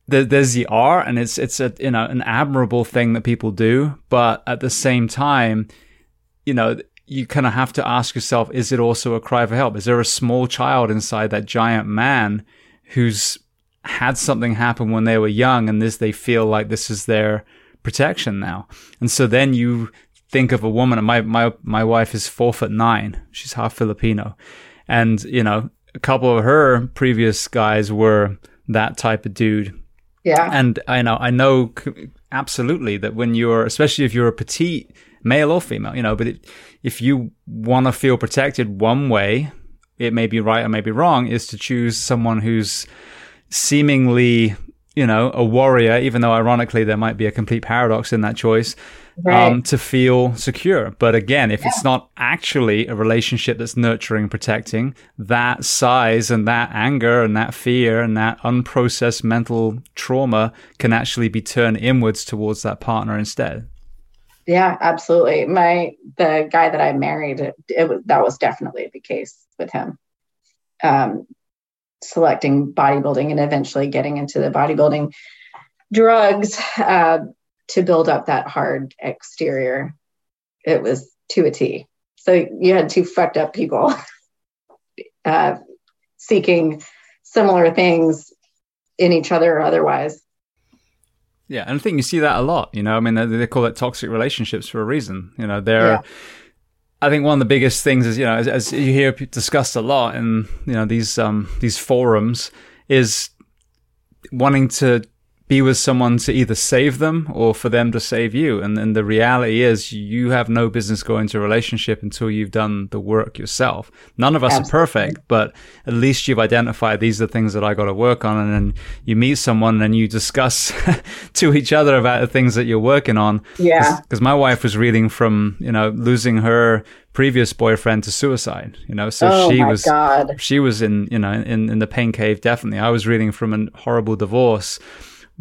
there's the R, and it's it's a you know an admirable thing that people do, but at the same time, you know, you kind of have to ask yourself: Is it also a cry for help? Is there a small child inside that giant man who's had something happen when they were young and this they feel like this is their protection now. And so then you think of a woman my my my wife is four foot nine. She's half Filipino. And, you know, a couple of her previous guys were that type of dude. Yeah. And I know I know absolutely that when you're especially if you're a petite male or female, you know, but it, if you want to feel protected one way, it may be right or may be wrong, is to choose someone who's seemingly you know, a warrior, even though ironically there might be a complete paradox in that choice, right. um, to feel secure. But again, if yeah. it's not actually a relationship that's nurturing, and protecting, that size and that anger and that fear and that unprocessed mental trauma can actually be turned inwards towards that partner instead. Yeah, absolutely. My the guy that I married, it, it was that was definitely the case with him. Um, selecting bodybuilding and eventually getting into the bodybuilding drugs uh, to build up that hard exterior. It was to a T. So you had two fucked up people uh, seeking similar things in each other or otherwise. Yeah, and I think you see that a lot. You know, I mean, they, they call it toxic relationships for a reason. You know, they're. Yeah. I think one of the biggest things is you know as, as, you hear discussed a lot in you know these um these forums is wanting to be with someone to either save them or for them to save you. And then the reality is you have no business going to a relationship until you've done the work yourself. None of us Absolutely. are perfect, but at least you've identified these are the things that I got to work on. And then you meet someone and you discuss to each other about the things that you're working on. Yeah. Because my wife was reading from, you know, losing her previous boyfriend to suicide you know so oh she was God. she was in you know in in the pain cave definitely i was reading from a horrible divorce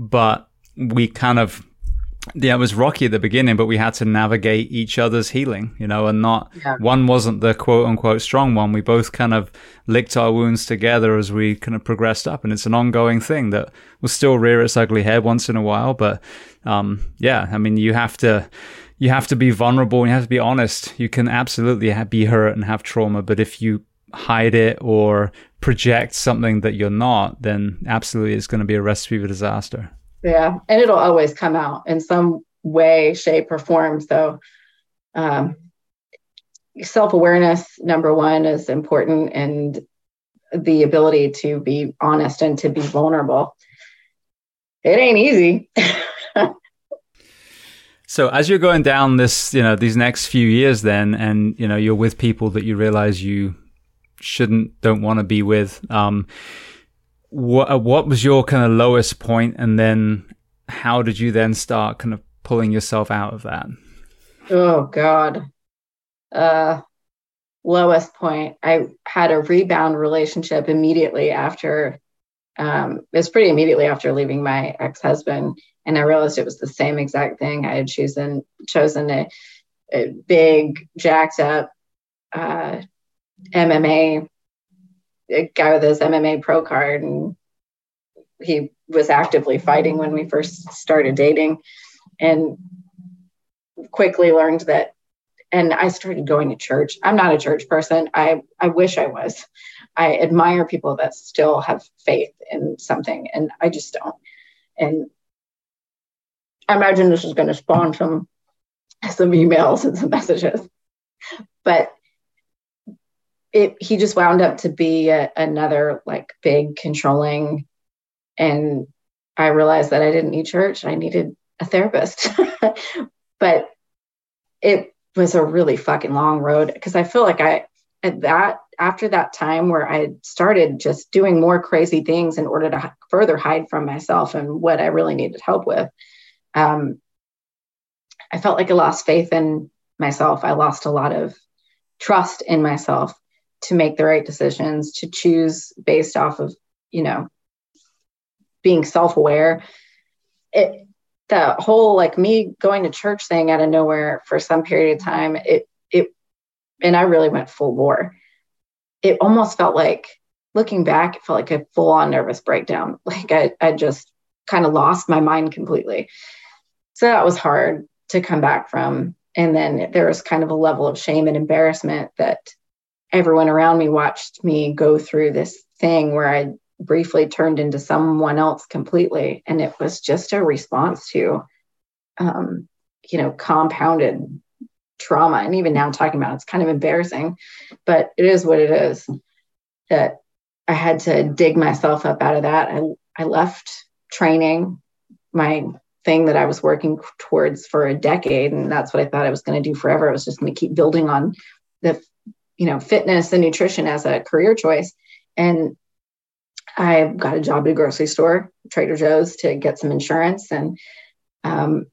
but we kind of yeah, it was rocky at the beginning, but we had to navigate each other's healing, you know, and not yeah. one wasn't the quote unquote strong one. We both kind of licked our wounds together as we kind of progressed up. And it's an ongoing thing that will still rear its ugly head once in a while. But, um, yeah, I mean, you have to, you have to be vulnerable and you have to be honest. You can absolutely be hurt and have trauma, but if you hide it or project something that you're not, then absolutely it's going to be a recipe for disaster. Yeah. And it'll always come out in some way, shape, or form. So, um, self awareness, number one, is important, and the ability to be honest and to be vulnerable. It ain't easy. So as you're going down this, you know, these next few years then, and, you know, you're with people that you realize you shouldn't don't want to be with. Um, what what was your kind of lowest point, and then how did you then start kind of pulling yourself out of that? Oh God, uh, lowest point. I had a rebound relationship immediately after. Um, it was pretty immediately after leaving my ex husband, and I realized it was the same exact thing. I had chosen chosen a, a big, jacked up, uh, MMA a guy with his MMA pro card, and he was actively fighting when we first started dating, and quickly learned that. And I started going to church. I'm not a church person. I I wish I was. I admire people that still have faith in something, and I just don't. And I imagine this is going to spawn some some emails and some messages, but it he just wound up to be a, another like big controlling and i realized that i didn't need church i needed a therapist. But it was a really fucking long road because i feel like i at that after that time where i started just doing more crazy things in order to further hide from myself and what i really needed help with um, i felt like i lost faith in myself. I lost a lot of trust in myself to make the right decisions, to choose based off of, you know, being self-aware. It the whole like me going to church thing out of nowhere for some period of time, it it and I really went full bore. It almost felt like looking back, it felt like a full-on nervous breakdown. Like I, I just kind of lost my mind completely. So that was hard to come back from. And then there was kind of a level of shame and embarrassment that everyone around me watched me go through this thing where I briefly turned into someone else completely. And it was just a response to, um, you know, compounded trauma. And even now talking about it, it's kind of embarrassing, but it is what it is that I had to dig myself up out of that. I, I left training, my thing that I was working towards for a decade. And that's what I thought I was going to do forever. I was just going to keep building on the you know fitness and nutrition as a career choice and I got a job at a grocery store, Trader Joe's, to get some insurance. And um,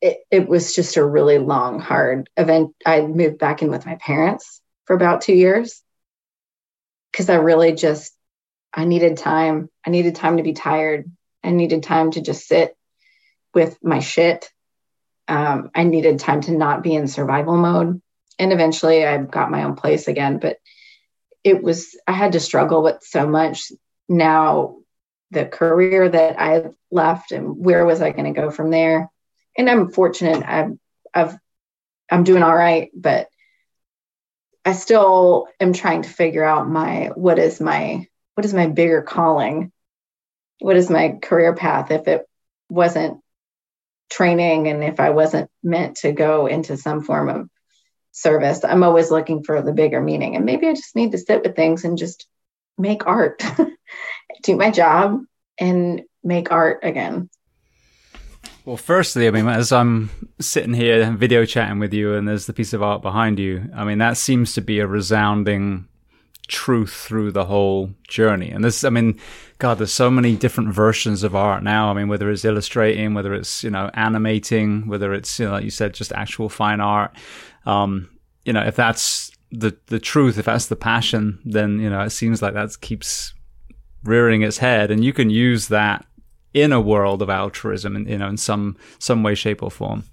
it, it was just a really long, hard event. I moved back in with my parents for about two years because I really just, I needed time. I needed time to be tired. I needed time to just sit with my shit. Um, I needed time to not be in survival mode. And eventually I got my own place again. But it was, I had to struggle with so much now the career that I left and where was I going to go from there. And I'm fortunate. I've, I've, I'm doing all right, but I still am trying to figure out my, what is my, what is my bigger calling? What is my career path if it wasn't training and if I wasn't meant to go into some form of service? I'm always looking for the bigger meaning. And maybe I just need to sit with things and just make art, do my job, and make art again. Well, firstly, I mean, as I'm sitting here video chatting with you and there's the piece of art behind you, I mean, that seems to be a resounding truth through the whole journey. And this, I mean, God, there's so many different versions of art now. I mean, whether it's illustrating, whether it's, you know, animating, whether it's, you know, like you said, just actual fine art. Um, you know, if that's the the truth, if that's the passion, then you know it seems like that keeps rearing its head, and you can use that in a world of altruism, and you know, in some some way, shape, or form.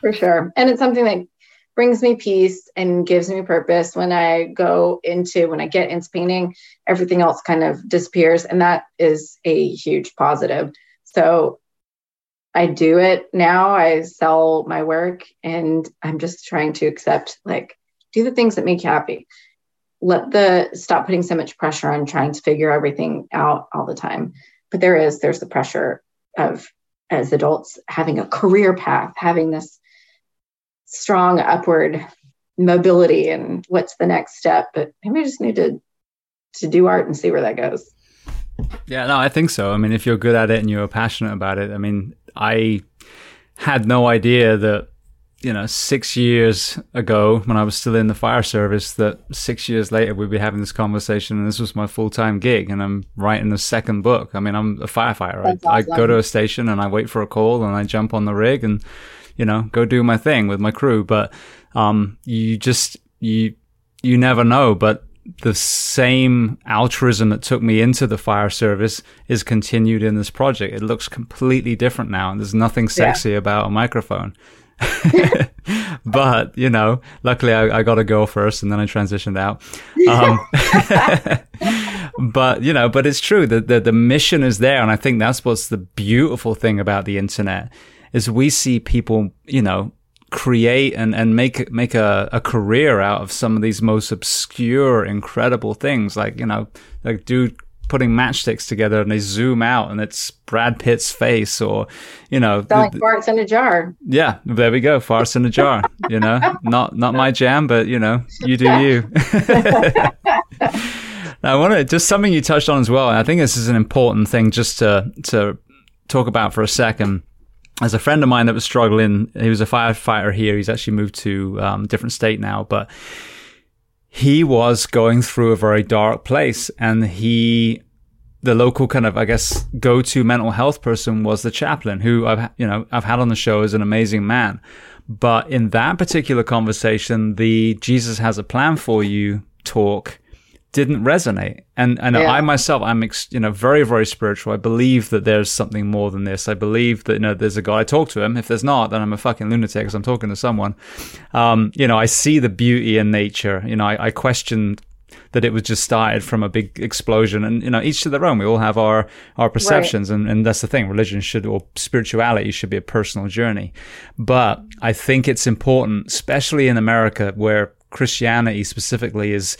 For sure, and it's something that brings me peace and gives me purpose. When I go into when I get into painting, everything else kind of disappears, and that is a huge positive. So I do it now. I sell my work, and I'm just trying to accept like do the things that make you happy. Let the stop putting so much pressure on trying to figure everything out all the time. But there is there's the pressure of as adults having a career path having this strong upward mobility and what's the next step. But maybe just need to to do art and see where that goes. Yeah no i think so. I mean if you're good at it and you're passionate about it i mean i had no idea that you know, six years ago when I was still in the fire service, that six years later we'd be having this conversation and this was my full time gig and I'm writing the second book. I mean, I'm a firefighter. I, awesome. I, go to a station and I wait for a call and I jump on the rig and, you know, go do my thing with my crew. But, um, you just, you, you never know. But the same altruism that took me into the fire service is continued in this project. It looks completely different now and there's nothing sexy yeah. about a microphone. but you know, luckily I, I, got a girl first, and then I transitioned out. Um, but you know, but it's true that the, the mission is there, and I think that's what's the beautiful thing about the internet is we see people, you know, create and, and make make a, a career out of some of these most obscure, incredible things. Like you know, like dude putting matchsticks together and they zoom out and it's Brad Pitt's face or, you know, like farts in a jar. Yeah, there we go, farts in a jar. You know, not not my jam, but you know, you do you. now, I want to just something you touched on as well. I think this is an important thing just to to talk about for a second. As a friend of mine that was struggling, he was a firefighter here. He's actually moved to um, different state now, but he was going through a very dark place and he the local kind of I guess go-to mental health person was the chaplain who I've you know I've had on the show as an amazing man but in that particular conversation the Jesus has a plan for you talk didn't resonate. And and yeah. I myself, I'm ex, you know very very spiritual. I believe that there's something more than this. I believe that you know there's a God. I talk to him. If there's not, then I'm a fucking lunatic because I'm talking to someone. Um, you know, I see the beauty in nature. You know, I, I question that it was just started from a big explosion and you know each to their own we all have our our perceptions right. and, and that's the thing religion should or spirituality should be a personal journey but i think it's important especially in america where christianity specifically is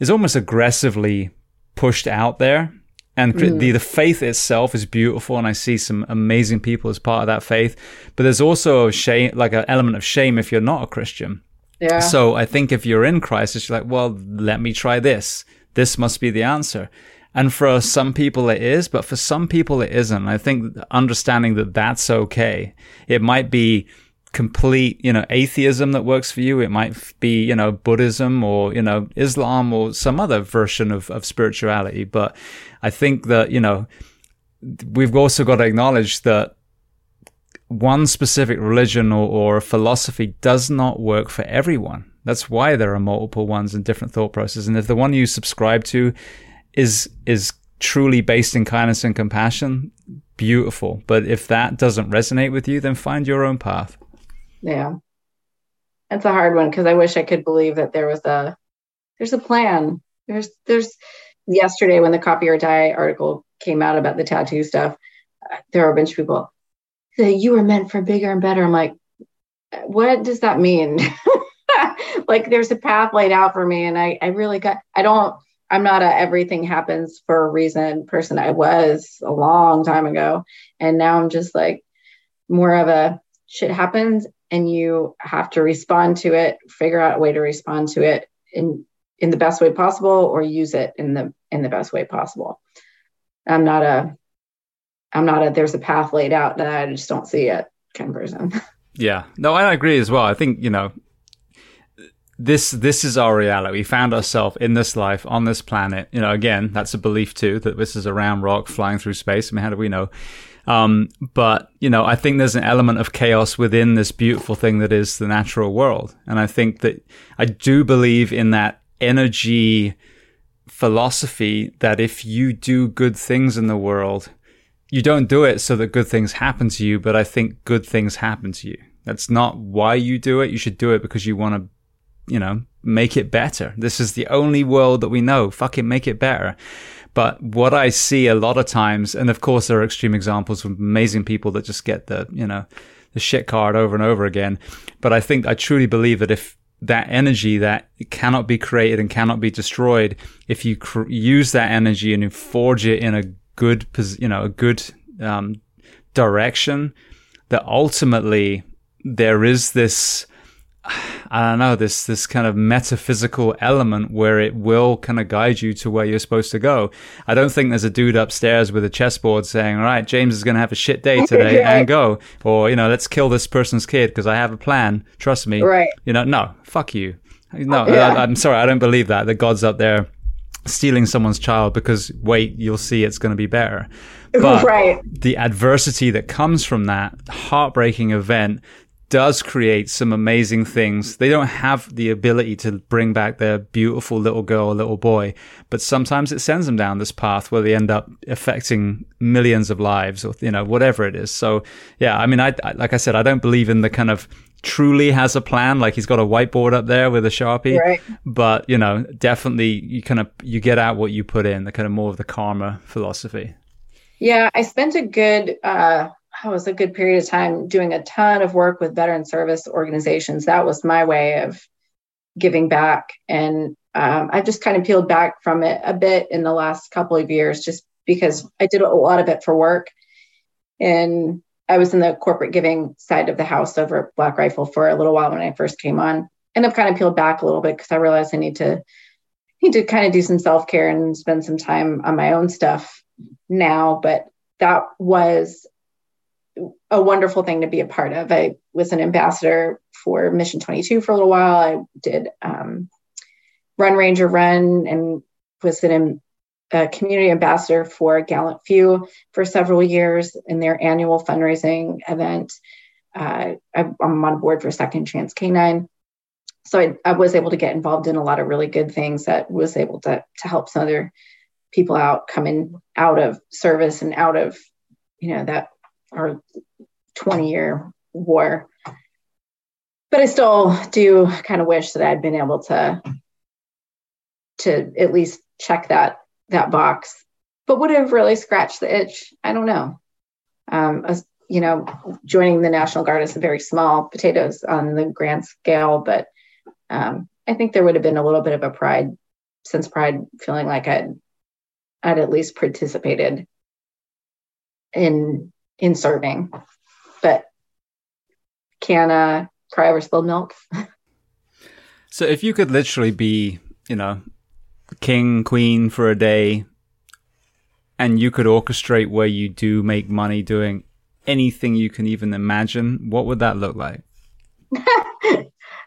is almost aggressively pushed out there. And mm. the, the faith itself is beautiful, and I see some amazing people as part of that faith. But there's also a shame, like an element of shame if you're not a Christian. Yeah. So I think if you're in Christ, it's like, well, let me try this. This must be the answer. And for some people it is, but for some people it isn't. I think understanding that that's okay. It might be complete, you know, atheism that works for you. It might be, you know, Buddhism or, you know, Islam or some other version of, of spirituality. But I think that, you know, we've also got to acknowledge that one specific religion or, or philosophy does not work for everyone. That's why there are multiple ones and different thought processes. And if the one you subscribe to is is truly based in kindness and compassion, beautiful. But if that doesn't resonate with you, then find your own path. Yeah. That's a hard one because I wish I could believe that there was a there's a plan. There's there's yesterday when the Coffee or Die article came out about the tattoo stuff, uh, there were a bunch of people that you were meant for bigger and better. I'm like, what does that mean? like there's a path laid out for me and I, I really got I don't I'm not a everything happens for a reason person. I was a long time ago. And now I'm just like more of a shit happens and you have to respond to it, figure out a way to respond to it in in the best way possible or use it in the in the best way possible. I'm not a I'm not a there's a path laid out that I just don't see it kind of person. Yeah. No, I agree as well. I think, you know, this this is our reality. We found ourselves in this life on this planet. You know, again, that's a belief too that this is a round rock flying through space. I mean, how do we know? Um, but you know, I think there's an element of chaos within this beautiful thing that is the natural world, and I think that I do believe in that energy philosophy that if you do good things in the world, you don't do it so that good things happen to you, but I think good things happen to you. That's not why you do it. You should do it because you want to you know, make it better. This is the only world that we know. Fucking make it better. But what I see a lot of times, and of course there are extreme examples of amazing people that just get the, you know, the shit card over and over again. But I think I truly believe that if that energy that cannot be created and cannot be destroyed, if you cr- use that energy and you forge it in a good, you know, a good um, direction, that ultimately there is this I don't know, this this kind of metaphysical element where it will kind of guide you to where you're supposed to go. I don't think there's a dude upstairs with a chessboard saying, "All right, James is going to have a shit day today and go," or you know, "Let's kill this person's kid because I have a plan. Trust me." Right. You know, no, fuck you. No, yeah. I, I'm sorry, I don't believe that. The God's up there stealing someone's child because wait, you'll see it's going to be better. But right. the adversity that comes from that heartbreaking event does create some amazing things. They don't have the ability to bring back their beautiful little girl or little boy, but sometimes it sends them down this path where they end up affecting millions of lives or, you know, whatever it is. So, yeah, I mean, I, I like I said, I don't believe in the kind of truly has a plan. Like he's got a whiteboard up there with a sharpie, right. but you know, definitely you kind of, you get out what you put in the kind of more of the karma philosophy. Yeah. I spent a good, uh, that was a good period of time doing a ton of work with veteran service organizations. That was my way of giving back. And um, I've just kind of peeled back from it a bit in the last couple of years, just because I did a lot of it for work. And I was in the corporate giving side of the house over at Black Rifle for a little while when I first came on. And I've kind of peeled back a little bit because I realized I need to need to kind of do some self-care and spend some time on my own stuff now. But that was a wonderful thing to be a part of. I was an ambassador for Mission 22 for a little while. I did um, Run Ranger Run and was an, a community ambassador for Gallant Few for several years in their annual fundraising event. Uh, I, am on board for Second Chance Canine. So I, I, was able to get involved in a lot of really good things that was able to, to help some other people out coming out of service and out of, you know, that or 20 year war. But I still do kind of wish that I'd been able to to at least check that that box. But would have really scratched the itch? I don't know. Um, as, you know, joining the National Guard is a very small potatoes on the grand scale, but um, I think there would have been a little bit of a pride, since pride, feeling like I'd I'd at least participated in in serving. But can uh, cry over spilled milk. so if you could literally be, you know, king, queen for a day, and you could orchestrate where you do make money doing anything you can even imagine, what would that look like?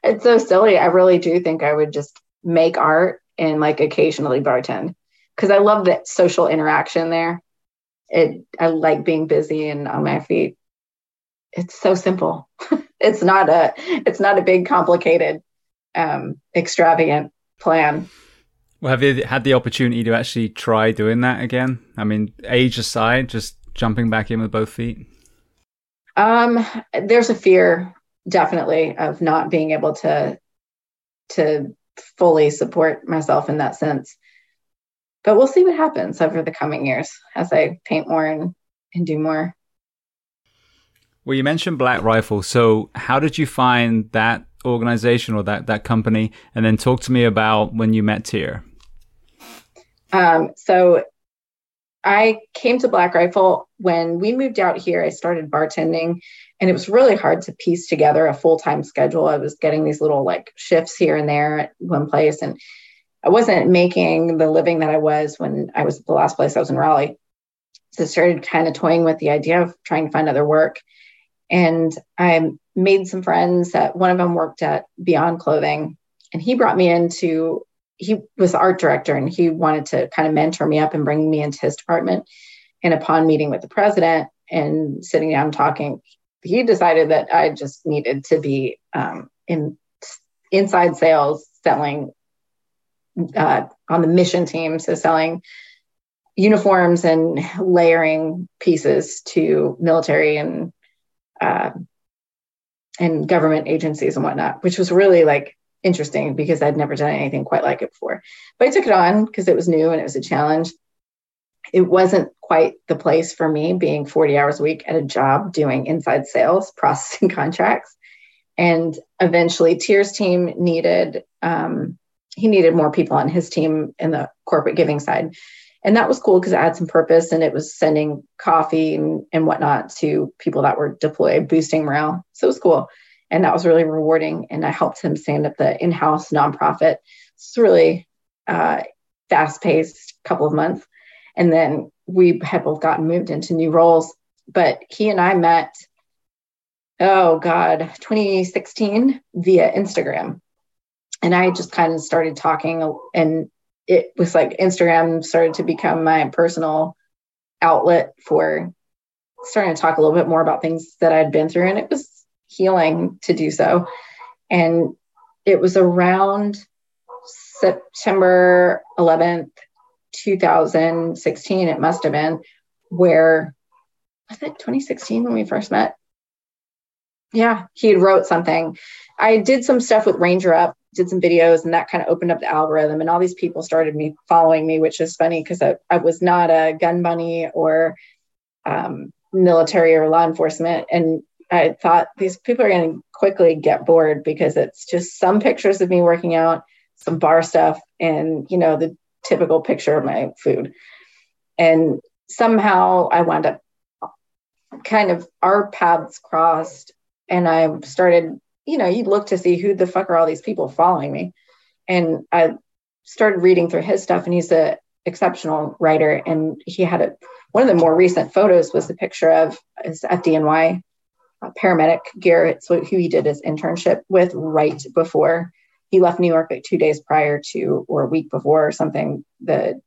it's so silly. I really do think I would just make art and like occasionally bartend because I love that social interaction there. It I like being busy and on my feet. It's so simple. it's not a it's not a big complicated um extravagant plan. Well, have you had the opportunity to actually try doing that again? I mean, age aside, just jumping back in with both feet. Um, there's a fear definitely of not being able to to fully support myself in that sense. But we'll see what happens over the coming years as I paint more and, and do more. Well, you mentioned Black Rifle. So, how did you find that organization or that that company? And then talk to me about when you met Tyr. Um, so, I came to Black Rifle when we moved out here. I started bartending, and it was really hard to piece together a full time schedule. I was getting these little like shifts here and there at one place, and I wasn't making the living that I was when I was the last place I was in Raleigh. So I started kind of toying with the idea of trying to find other work. And I made some friends that one of them worked at Beyond Clothing and he brought me into he was the art director and he wanted to kind of mentor me up and bring me into his department. And upon meeting with the president and sitting down talking, he decided that I just needed to be um, in inside sales, selling uh, on the mission team, so selling uniforms and layering pieces to military and uh, and government agencies and whatnot, which was really like interesting because I'd never done anything quite like it before. But I took it on because it was new and it was a challenge. It wasn't quite the place for me being 40 hours a week at a job doing inside sales, processing contracts. And eventually, Tyr's team needed, um, he needed more people on his team in the corporate giving side and that was cool because it had some purpose and it was sending coffee and, and whatnot to people that were deployed, boosting morale. So it was cool. And that was really rewarding. And I helped him stand up the in house nonprofit. It's really uh, fast paced couple of months. And then we had both gotten moved into new roles. But he and I met, oh God, 2016 via Instagram. And I just kind of started talking and it was like Instagram started to become my personal outlet for starting to talk a little bit more about things that I'd been through. And it was healing to do so. And it was around September 11th, 2016, it must have been, where was it 2016 when we first met? Yeah, he had wrote something. I did some stuff with Ranger Up did some videos and that kind of opened up the algorithm. And all these people started me following me which is funny because I, I, was not a gun bunny or um, military or law enforcement. And i thought these people are going to quickly get bored because it's just some pictures of me working out some bar stuff and you know the typical picture of my food. And somehow i wound up kind of our paths crossed and i started you know, you'd look to see who the fuck are all these people following me. And I started reading through his stuff, and he's a exceptional writer. And he had a one of the more recent photos was the picture of his FDNY uh, paramedic Garrett, who he did his internship with right before he left New York, like two days prior to or a week before or something, the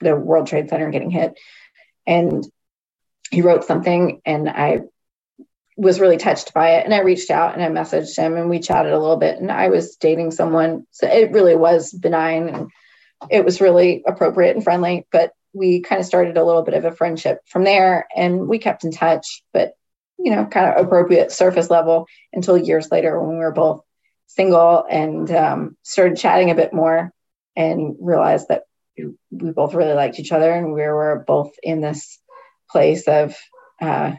the World Trade Center getting hit. And he wrote something, and I was really touched by it. And I reached out and I messaged him and we chatted a little bit. And I was dating someone. So it really was benign and it was really appropriate and friendly but we kind of started a little bit of a friendship from there and we kept in touch but you know kind of appropriate surface level until years later when we were both single and um, started chatting a bit more and realized that we both really liked each other and we were both in this place of uh,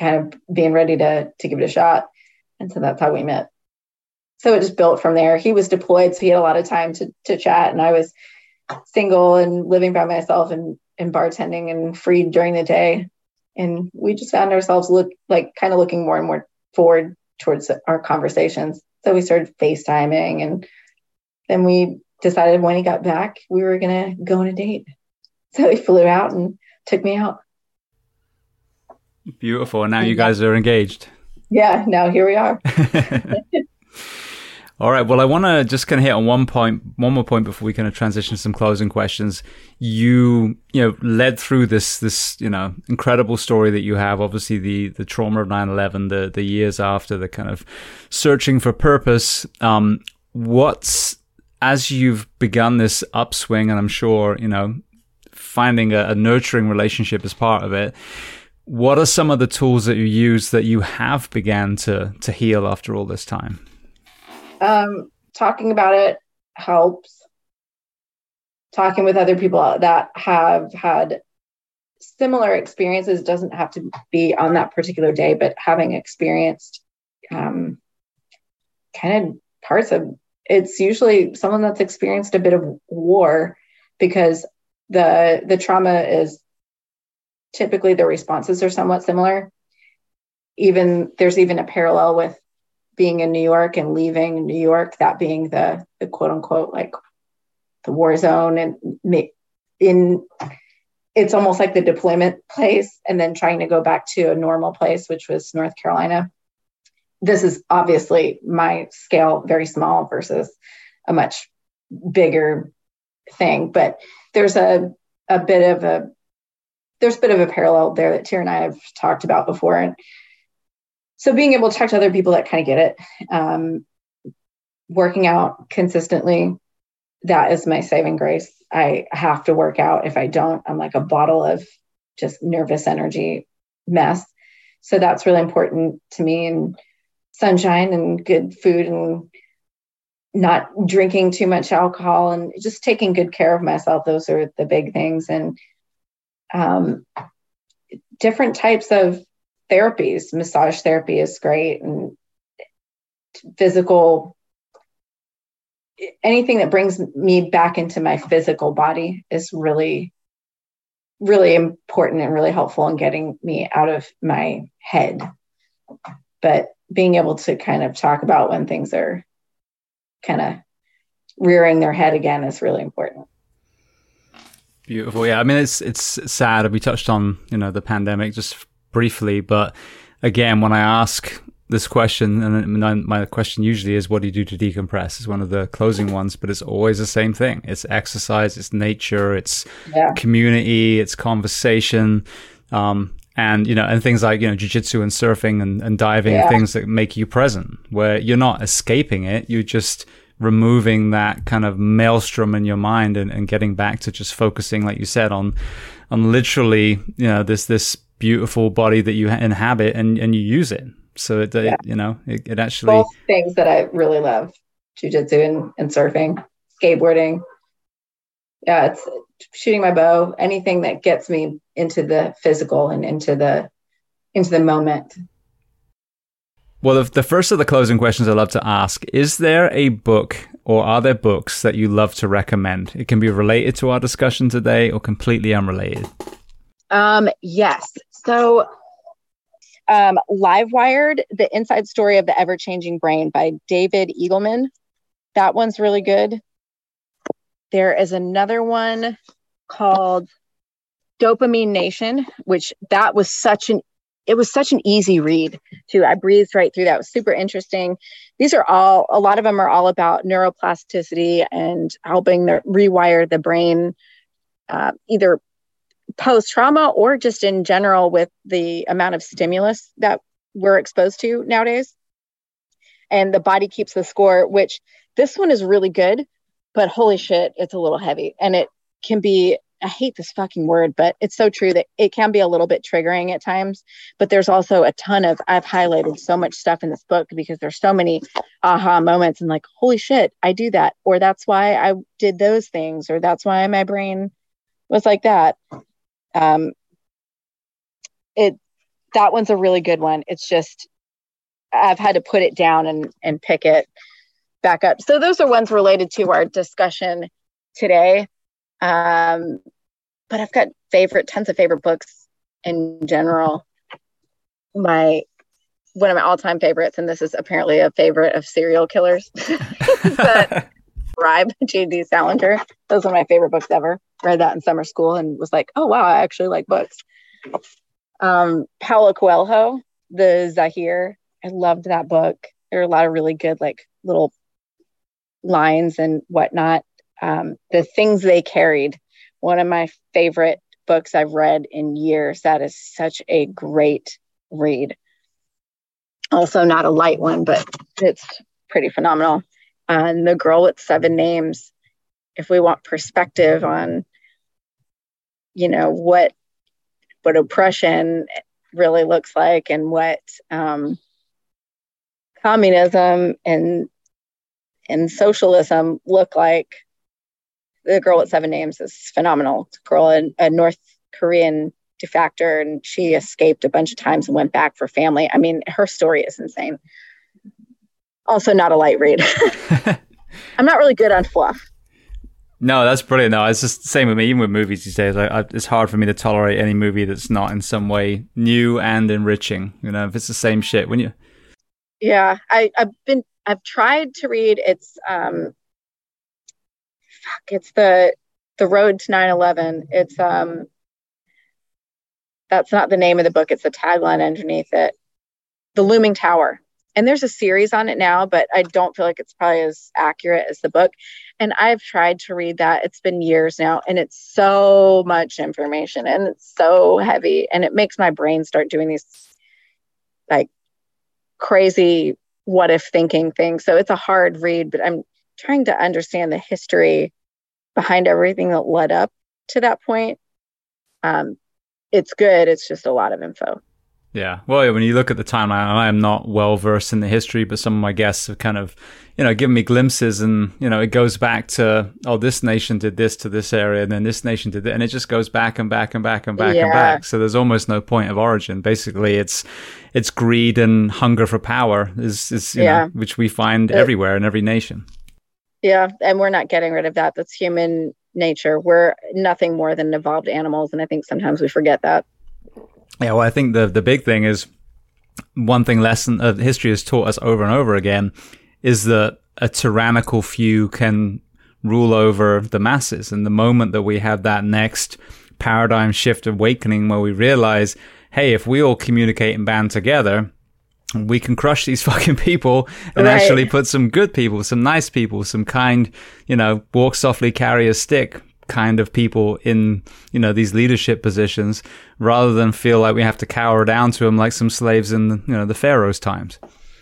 kind of being ready to to give it a shot. And so that's how we met. So it just built from there. He was deployed, so he had a lot of time to to chat, and I was single and living by myself and and bartending and free during the day. And we just found ourselves look like kind of looking more and more forward towards our conversations. So we started FaceTiming and then we decided when he got back, we were gonna go on a date. So he flew out and took me out. Beautiful. And now you guys are engaged. Yeah, now here we are. All right. Well, I want to just kind of hit on one point, one more point before we kind of transition to some closing questions. You, you know, led through this, this, you know, incredible story that you have. Obviously, the the trauma of 9/11, the the years after, the kind of searching for purpose. Um, what's as you've begun this upswing, and I'm sure you know, finding a, a nurturing relationship as part of it. What are some of the tools that you use that you have began to to heal after all this time? Um, talking about it helps. Talking with other people that have had similar experiences doesn't have to be on that particular day, but having experienced um, kind of parts of it's usually someone that's experienced a bit of war because the the trauma is typically the responses are somewhat similar. Even there's even a parallel with being in New York and leaving New York, that being the, the quote unquote like the war zone and in it's almost like the deployment place and then trying to go back to a normal place which was north carolina. This is obviously my scale very small versus a much bigger thing but there's a a bit of a there's a bit of a parallel there that Tyr and I have talked about before. And so being able to talk to other people that kind of get it um, working out consistently that is my saving grace. I have to work out. If i don't i'm like a bottle of just nervous energy mess. So that's really important to me and sunshine and good food and not drinking too much alcohol and just taking good care of myself. Those are the big things. And um, different types of therapies. Massage therapy is great, and physical anything that brings me back into my physical body is really really important and really helpful in getting me out of my head but being able to kind of talk about when things are kind of rearing their head again is really important beautiful yeah i mean it's it's sad we touched on you know the pandemic just briefly, but again, when I ask this question, and my question usually is, "What do you do to decompress?" It's one of the closing ones, but it's always the same thing. It's exercise, it's nature, it's yeah. community, it's conversation, um, and you know, and things like you know, jujitsu and surfing and, and diving, yeah. things that make you present, where you're not escaping it, you're just removing that kind of maelstrom in your mind and, and getting back to just focusing, like you said, on on literally, you know, this this beautiful body that you inhabit and, and you use it. So it, yeah. it you know, it, it, actually both things that I really love: jujitsu and, and surfing, skateboarding. Yeah, it's shooting my bow. Anything that gets me into the physical and into the into the moment. Well, the, first of the closing questions I love to ask is there a book or are there books that you love to recommend? It can be related to our discussion today or completely unrelated. Um, yes. So, um, Livewired, The Inside Story of the Ever Changing Brain by David Eagleman. That one's really good. There is another one called Dopamine Nation, which that was such an it was such an easy read too. I breezed right through that. It was super interesting. These are all a lot of them are all about neuroplasticity and helping the, rewire the brain, uh, either post trauma or just in general with the amount of stimulus that we're exposed to nowadays. And the body keeps the score, which this one is really good, but holy shit, it's a little heavy. And it can be, I hate this fucking word, but it's so true that it can be a little bit triggering at times. But there's also a ton of, I've highlighted so much stuff in this book because there's so many aha moments and like, holy shit, I do that. Or that's why I did those things. Or that's why my brain was like that um, it that one's a really good one. It's just I've had to put it down and and pick it back up. So those are ones related to our discussion today. Um, but I've got favorite tons of favorite books in general. My one of my all-time favorites, and this is apparently a favorite of serial killers. but Bribe, J.D. Salinger. Those are my favorite books ever. Read that in summer school and was like, oh, wow, I actually like books. Um, Paulo Coelho, the Zahir I loved that book. There are a lot of really good, like little lines and whatnot. Um, the things they carried, one of my favorite books I've read in years. That is such a great read. Also, not a light one, but it's pretty phenomenal. And The Girl with Seven Names, if we want perspective on, you know, what what oppression really looks like and what um, communism and and socialism look like. The girl with seven names is phenomenal. It's a girl, a, a North Korean defector, and she escaped a bunch of times and went back for family. I mean, her story is insane. Also, not a light read. I'm not really good on fluff. No, that's brilliant. No, it's just the same with me. Even with movies these days, I, I, it's hard for me to tolerate any movie that's not in some way new and enriching. You know, if it's the same shit, when you. Yeah, I, I've been. I've tried to read. It's um. Fuck! It's the the road to 9/11. It's um. That's not the name of the book. It's the tagline underneath it. The Looming Tower and there's a series on it now, but I don't feel like it's probably as accurate as the book. And I've tried to read that. It's been years now, and it's so much information and it's so heavy, and it makes my brain start doing these like crazy what if thinking things. So it's a hard read, but I'm trying to understand the history behind everything that led up to that point. Um, it's good. It's just a lot of info. Yeah. Well, when you look at the timeline, I am not well versed in the history, but some of my guests have kind of, you know, given me glimpses and, you know, it goes back to, oh, this nation did this to this area and then this nation did that. And it just goes back and back and back and back yeah. and back. So there's almost no point of origin. Basically, it's, it's greed and hunger for power is, is you yeah. know, which we find it, everywhere in every nation. Yeah. And we're not getting rid of that. That's human nature. We're nothing more than evolved animals. And I think sometimes we forget that. Yeah, well, I think the the big thing is one thing lesson uh, history has taught us over and over again is that a tyrannical few can rule over the masses. And the moment that we have that next paradigm shift awakening where we realize, hey, if we all communicate and band together, we can crush these fucking people and right. actually put some good people, some nice people, some kind, you know, walk softly, carry a stick kind of people in you know these leadership positions rather than feel like we have to cower down to them like some slaves in you know the pharaoh's times.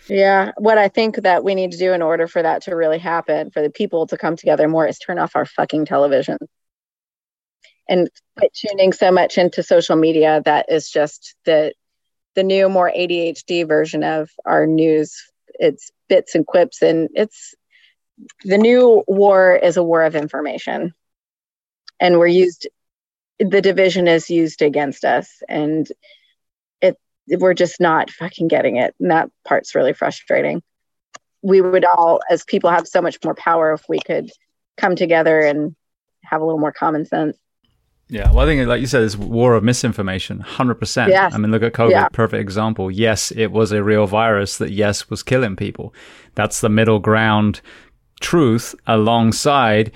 Yeah. What i think that we need to do in order for that to really happen for the people to come together more is turn off our fucking television. And quit tuning so much into social media that is just the the new more adhd version of our news. It's bits and quips and it's the new war is a war of information. And we're used the division is used against us and it we're just not fucking getting it. And that part's really frustrating. We would all as people have so much more power if we could come together and have a little more common sense yeah, well, I think, like you said, it's war of misinformation, 100%. Yes. I mean, look at COVID, yeah. perfect example. Yes, it was a real virus that, yes, was killing people. That's the middle ground truth alongside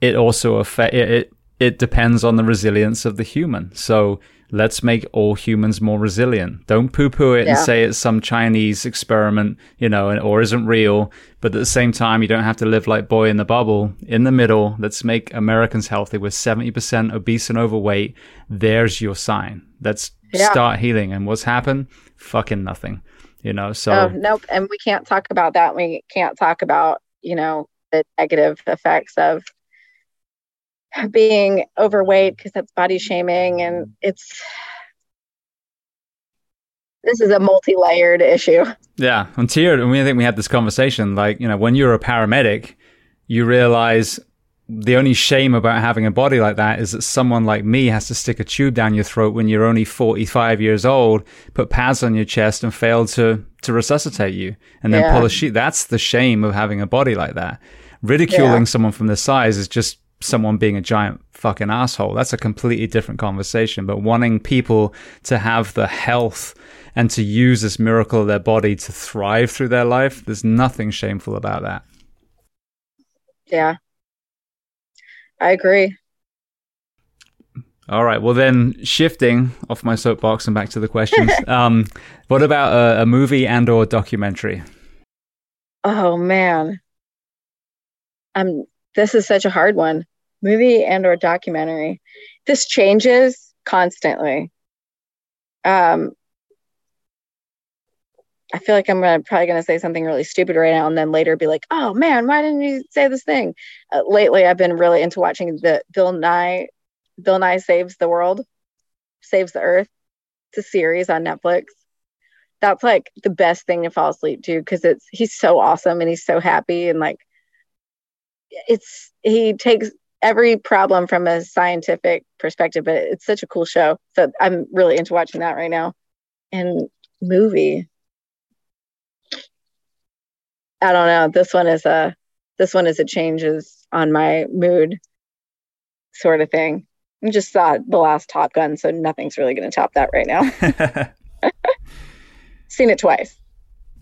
it also affect it, it it depends on the resilience of the human. So let's make all humans more resilient. Don't poo poo it yeah. and say it's some Chinese experiment, you know, or isn't real. But at the same time, you don't have to live like boy in the bubble. In the middle, let's make Americans healthy with 70% obese and overweight. There's your sign. Let's yeah. start healing. And what's happened? Fucking nothing, you know, so. Oh, nope. And we can't talk about that. We can't talk about, you know, the negative effects of being overweight because that's body shaming and it's this is a multi-layered issue yeah until and we think we had this conversation like you know when you're a paramedic you realize the only shame about having a body like that is that someone like me has to stick a tube down your throat when you're only 45 years old, put pads on your chest and fail to, to resuscitate you and then yeah. pull a sheet. That's the shame of having a body like that. Ridiculing yeah. someone from this size is just someone being a giant fucking asshole. That's a completely different conversation. But wanting people to have the health and to use this miracle of their body to thrive through their life, there's nothing shameful about that. Yeah. I agree. All right. Well, then shifting off my soapbox and back to the questions. um, what about a, a movie and or documentary? Oh man, um, this is such a hard one. Movie and or documentary. This changes constantly. Um, I feel like I'm gonna, probably going to say something really stupid right now, and then later be like, "Oh man, why didn't you say this thing?" Uh, lately, I've been really into watching the Bill Nye, Bill Nye saves the world, saves the Earth. It's a series on Netflix. That's like the best thing to fall asleep to because it's he's so awesome and he's so happy and like it's he takes every problem from a scientific perspective, but it's such a cool show. So I'm really into watching that right now. And movie. I don't know. This one is a this one is a changes on my mood sort of thing. I just saw the last Top Gun, so nothing's really going to top that right now. Seen it twice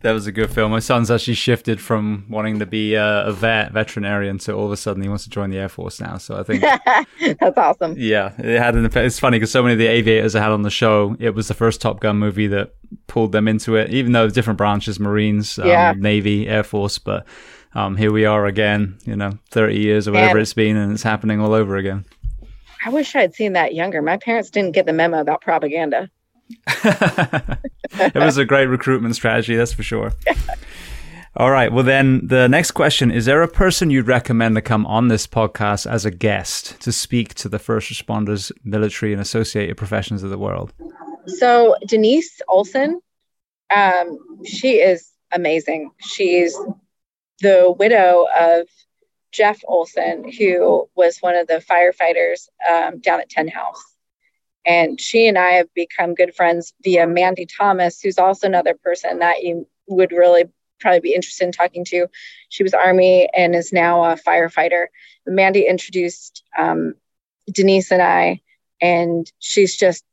that was a good film. My son's actually shifted from wanting to be a, a vet veterinarian to all of a sudden he wants to join the Air Force now. So I think that's awesome. Yeah, it had an effect. It's funny because so many of the aviators I had on the show, it was the first Top Gun movie that pulled them into it. Even though different branches, Marines, um, yeah. Navy, Air Force, but um, here we are again. You know, thirty years or whatever and it's been, and it's happening all over again. I wish I had seen that younger. My parents didn't get the memo about propaganda. it was a great recruitment strategy, that's for sure. All right. Well, then the next question is there a person you'd recommend to come on this podcast as a guest to speak to the first responders, military, and associated professions of the world? So, Denise Olson, um, she is amazing. She's the widow of Jeff Olson, who was one of the firefighters um, down at Ten House. And she and I have become good friends via Mandy Thomas, who's also another person that you would really probably be interested in talking to. She was Army and is now a firefighter. Mandy introduced um, Denise and I, and she's just,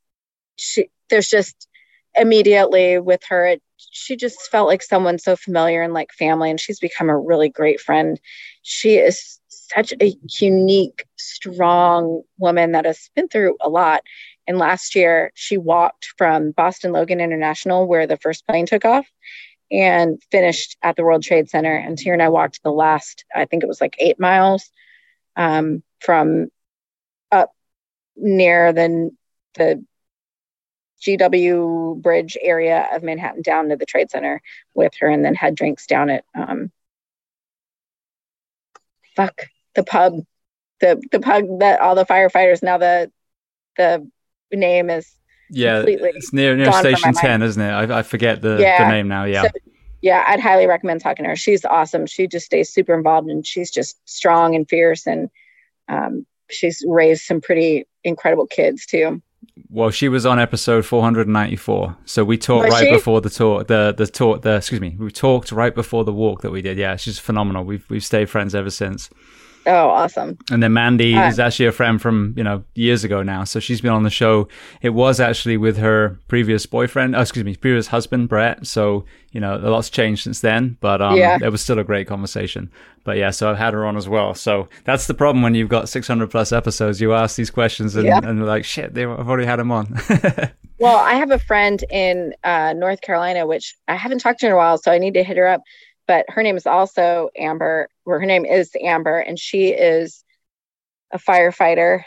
she, there's just immediately with her, it, she just felt like someone so familiar and like family, and she's become a really great friend. She is such a unique, strong woman that has been through a lot. And last year, she walked from Boston Logan International, where the first plane took off, and finished at the World Trade Center. And Tyr and I walked the last, I think it was like eight miles um, from up near the, the GW Bridge area of Manhattan down to the Trade Center with her, and then had drinks down at um, fuck the pub, the the pub that all the firefighters now the the name is yeah it's near near station 10 isn't it I, I forget the, yeah. the name now yeah so, yeah i'd highly recommend talking to her she's awesome she just stays super involved and she's just strong and fierce and um, she's raised some pretty incredible kids too well, she was on episode 494. So we talked was right she? before the talk, the the talk, the excuse me, we talked right before the walk that we did. Yeah, she's phenomenal. We've we've stayed friends ever since. Oh, awesome. And then Mandy is actually a friend from, you know, years ago now. So she's been on the show. It was actually with her previous boyfriend, oh, excuse me, previous husband, Brett. So, you know, a lot's changed since then, but um, yeah. it was still a great conversation. But yeah, so I've had her on as well. So that's the problem when you've got 600 plus episodes. You ask these questions and, yeah. and like, shit, they, I've already had them on. well, I have a friend in uh, North Carolina, which I haven't talked to in a while. So I need to hit her up but her name is also Amber, her name is Amber, and she is a firefighter,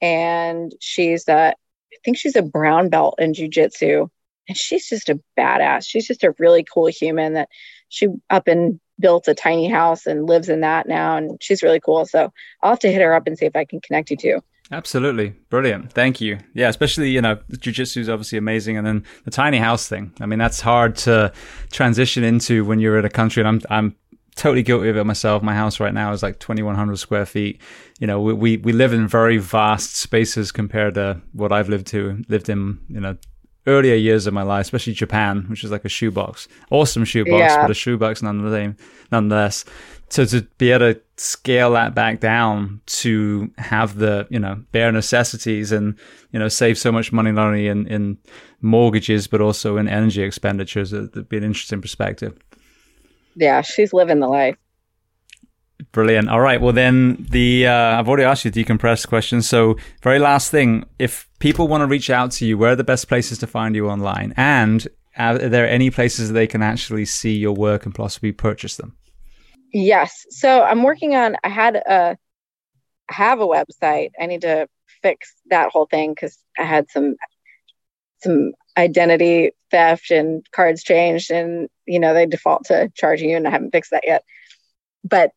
and she's a, I think she's a brown belt in jujitsu, and she's just a badass. She's just a really cool human that she up and built a tiny house and lives in that now, and she's really cool. So I'll have to hit her up and see if I can connect you to. Absolutely. Brilliant. Thank you. Yeah, especially, you know, jujitsu is obviously amazing. And then the tiny house thing. I mean, that's hard to transition into when you're in a country. And I'm, I'm totally guilty of it myself. My house right now is like 2,100 square feet. You know, we, we, we live in very vast spaces compared to what I've lived to, lived in, you know, earlier years of my life, especially Japan, which is like a shoebox. Awesome shoebox, yeah. but a shoebox nonetheless. nonetheless so to be able to scale that back down to have the you know bare necessities and you know save so much money not only in, in mortgages but also in energy expenditures uh, it'd be an interesting perspective yeah she's living the life Brilliant. All right. Well, then the uh, I've already asked you decompressed questions. So, very last thing: if people want to reach out to you, where are the best places to find you online? And are there any places they can actually see your work and possibly purchase them? Yes. So I'm working on. I had a I have a website. I need to fix that whole thing because I had some some identity theft and cards changed, and you know they default to charging you, and I haven't fixed that yet. But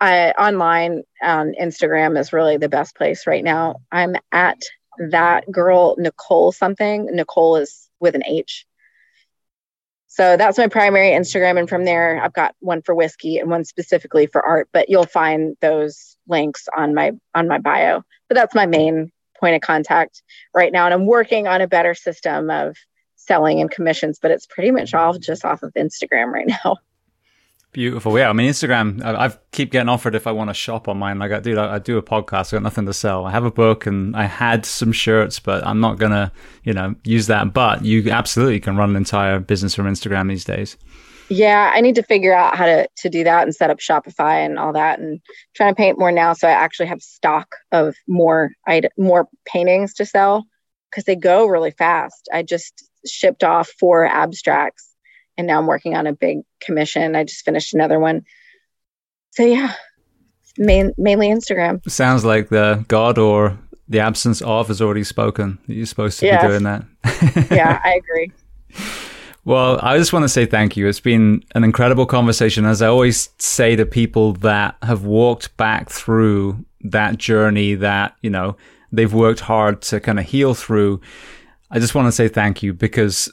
I online on Instagram is really the best place right now. I'm at that girl Nicole something. Nicole is with an H. So that's my primary Instagram. And from there, I've got one for whiskey and one specifically for art, but you'll find those links on my on my bio. But that's my main point of contact right now. And I'm working on a better system of selling and commissions, but it's pretty much all mm-hmm. just off of Instagram right now. Beautiful. Yeah. I mean, Instagram, I, I keep getting offered if I want to shop on mine. Like, I, dude, I, I do a podcast. I got nothing to sell. I have a book and I had some shirts, but I'm not going to, you know, use that. But you absolutely can run an entire business from Instagram these days. Yeah. I need to figure out how to, to do that and set up Shopify and all that and trying to paint more now. So I actually have stock of more, I more paintings to sell because they go really fast. I just shipped off four abstracts and now I'm working on a big commission. I just finished another one. So yeah, main, mainly Instagram. Sounds like the God or the absence of has already spoken. You're supposed to be doing that. yeah, I agree. Well, I just want to say thank you. It's been an incredible conversation. As I always say to people that have walked back through that journey that, you know, they've worked hard to kind of heal through. I just want to say thank you because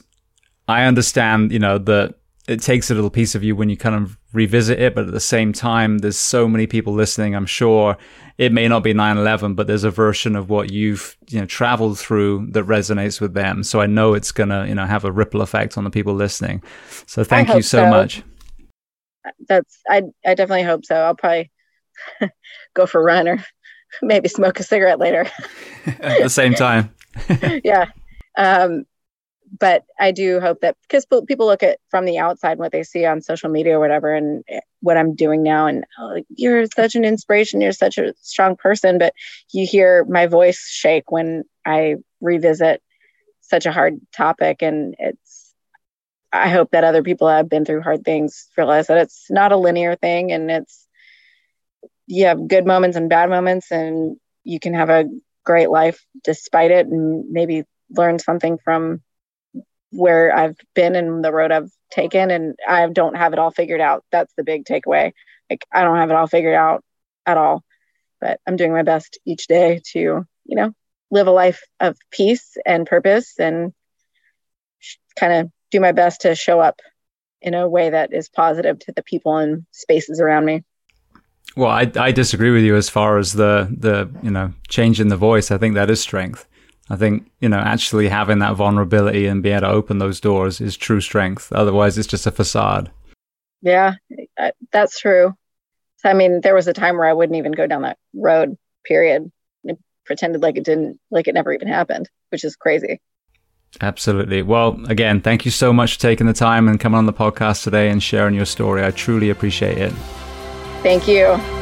I understand, you know, that it takes a little piece of you when you kind of revisit it, but at the same time, there's so many people listening. I'm sure it may not be 9/11, but there's a version of what you've you know traveled through that resonates with them. So I know it's gonna you know have a ripple effect on the people listening. So thank you so, so, much. That's I I definitely hope so. I'll probably go for a run or maybe smoke a cigarette later at the same time. yeah. Um, but I do hope that because people look at from the outside what they see on social media or whatever, and what I'm doing now, and oh, you're such an inspiration, you're such a strong person, but you hear my voice shake when I revisit such a hard topic, and it's. I hope that other people have been through hard things realize that it's not a linear thing, and it's you have good moments and bad moments, and you can have a great life despite it, and maybe learn something from where I've been and the road I've taken and I don't have it all figured out. That's the big takeaway. Like I don't have it all figured out at all, but I'm doing my best each day to, you know, live a life of peace and purpose and kind of do my best to show up in a way that is positive to the people and spaces around me. Well, I, I disagree with you as far as the the you know change in the voice. I think that is strength. I think, you know, actually having that vulnerability and being able to open those doors is true strength. Otherwise, it's just a facade. Yeah, that's true. I mean, there was a time where I wouldn't even go down that road, period. I pretended like it didn't, like it never even happened, which is crazy. Absolutely. Well, again, thank you so much for taking the time and coming on the podcast today and sharing your story. I truly appreciate it. Thank you.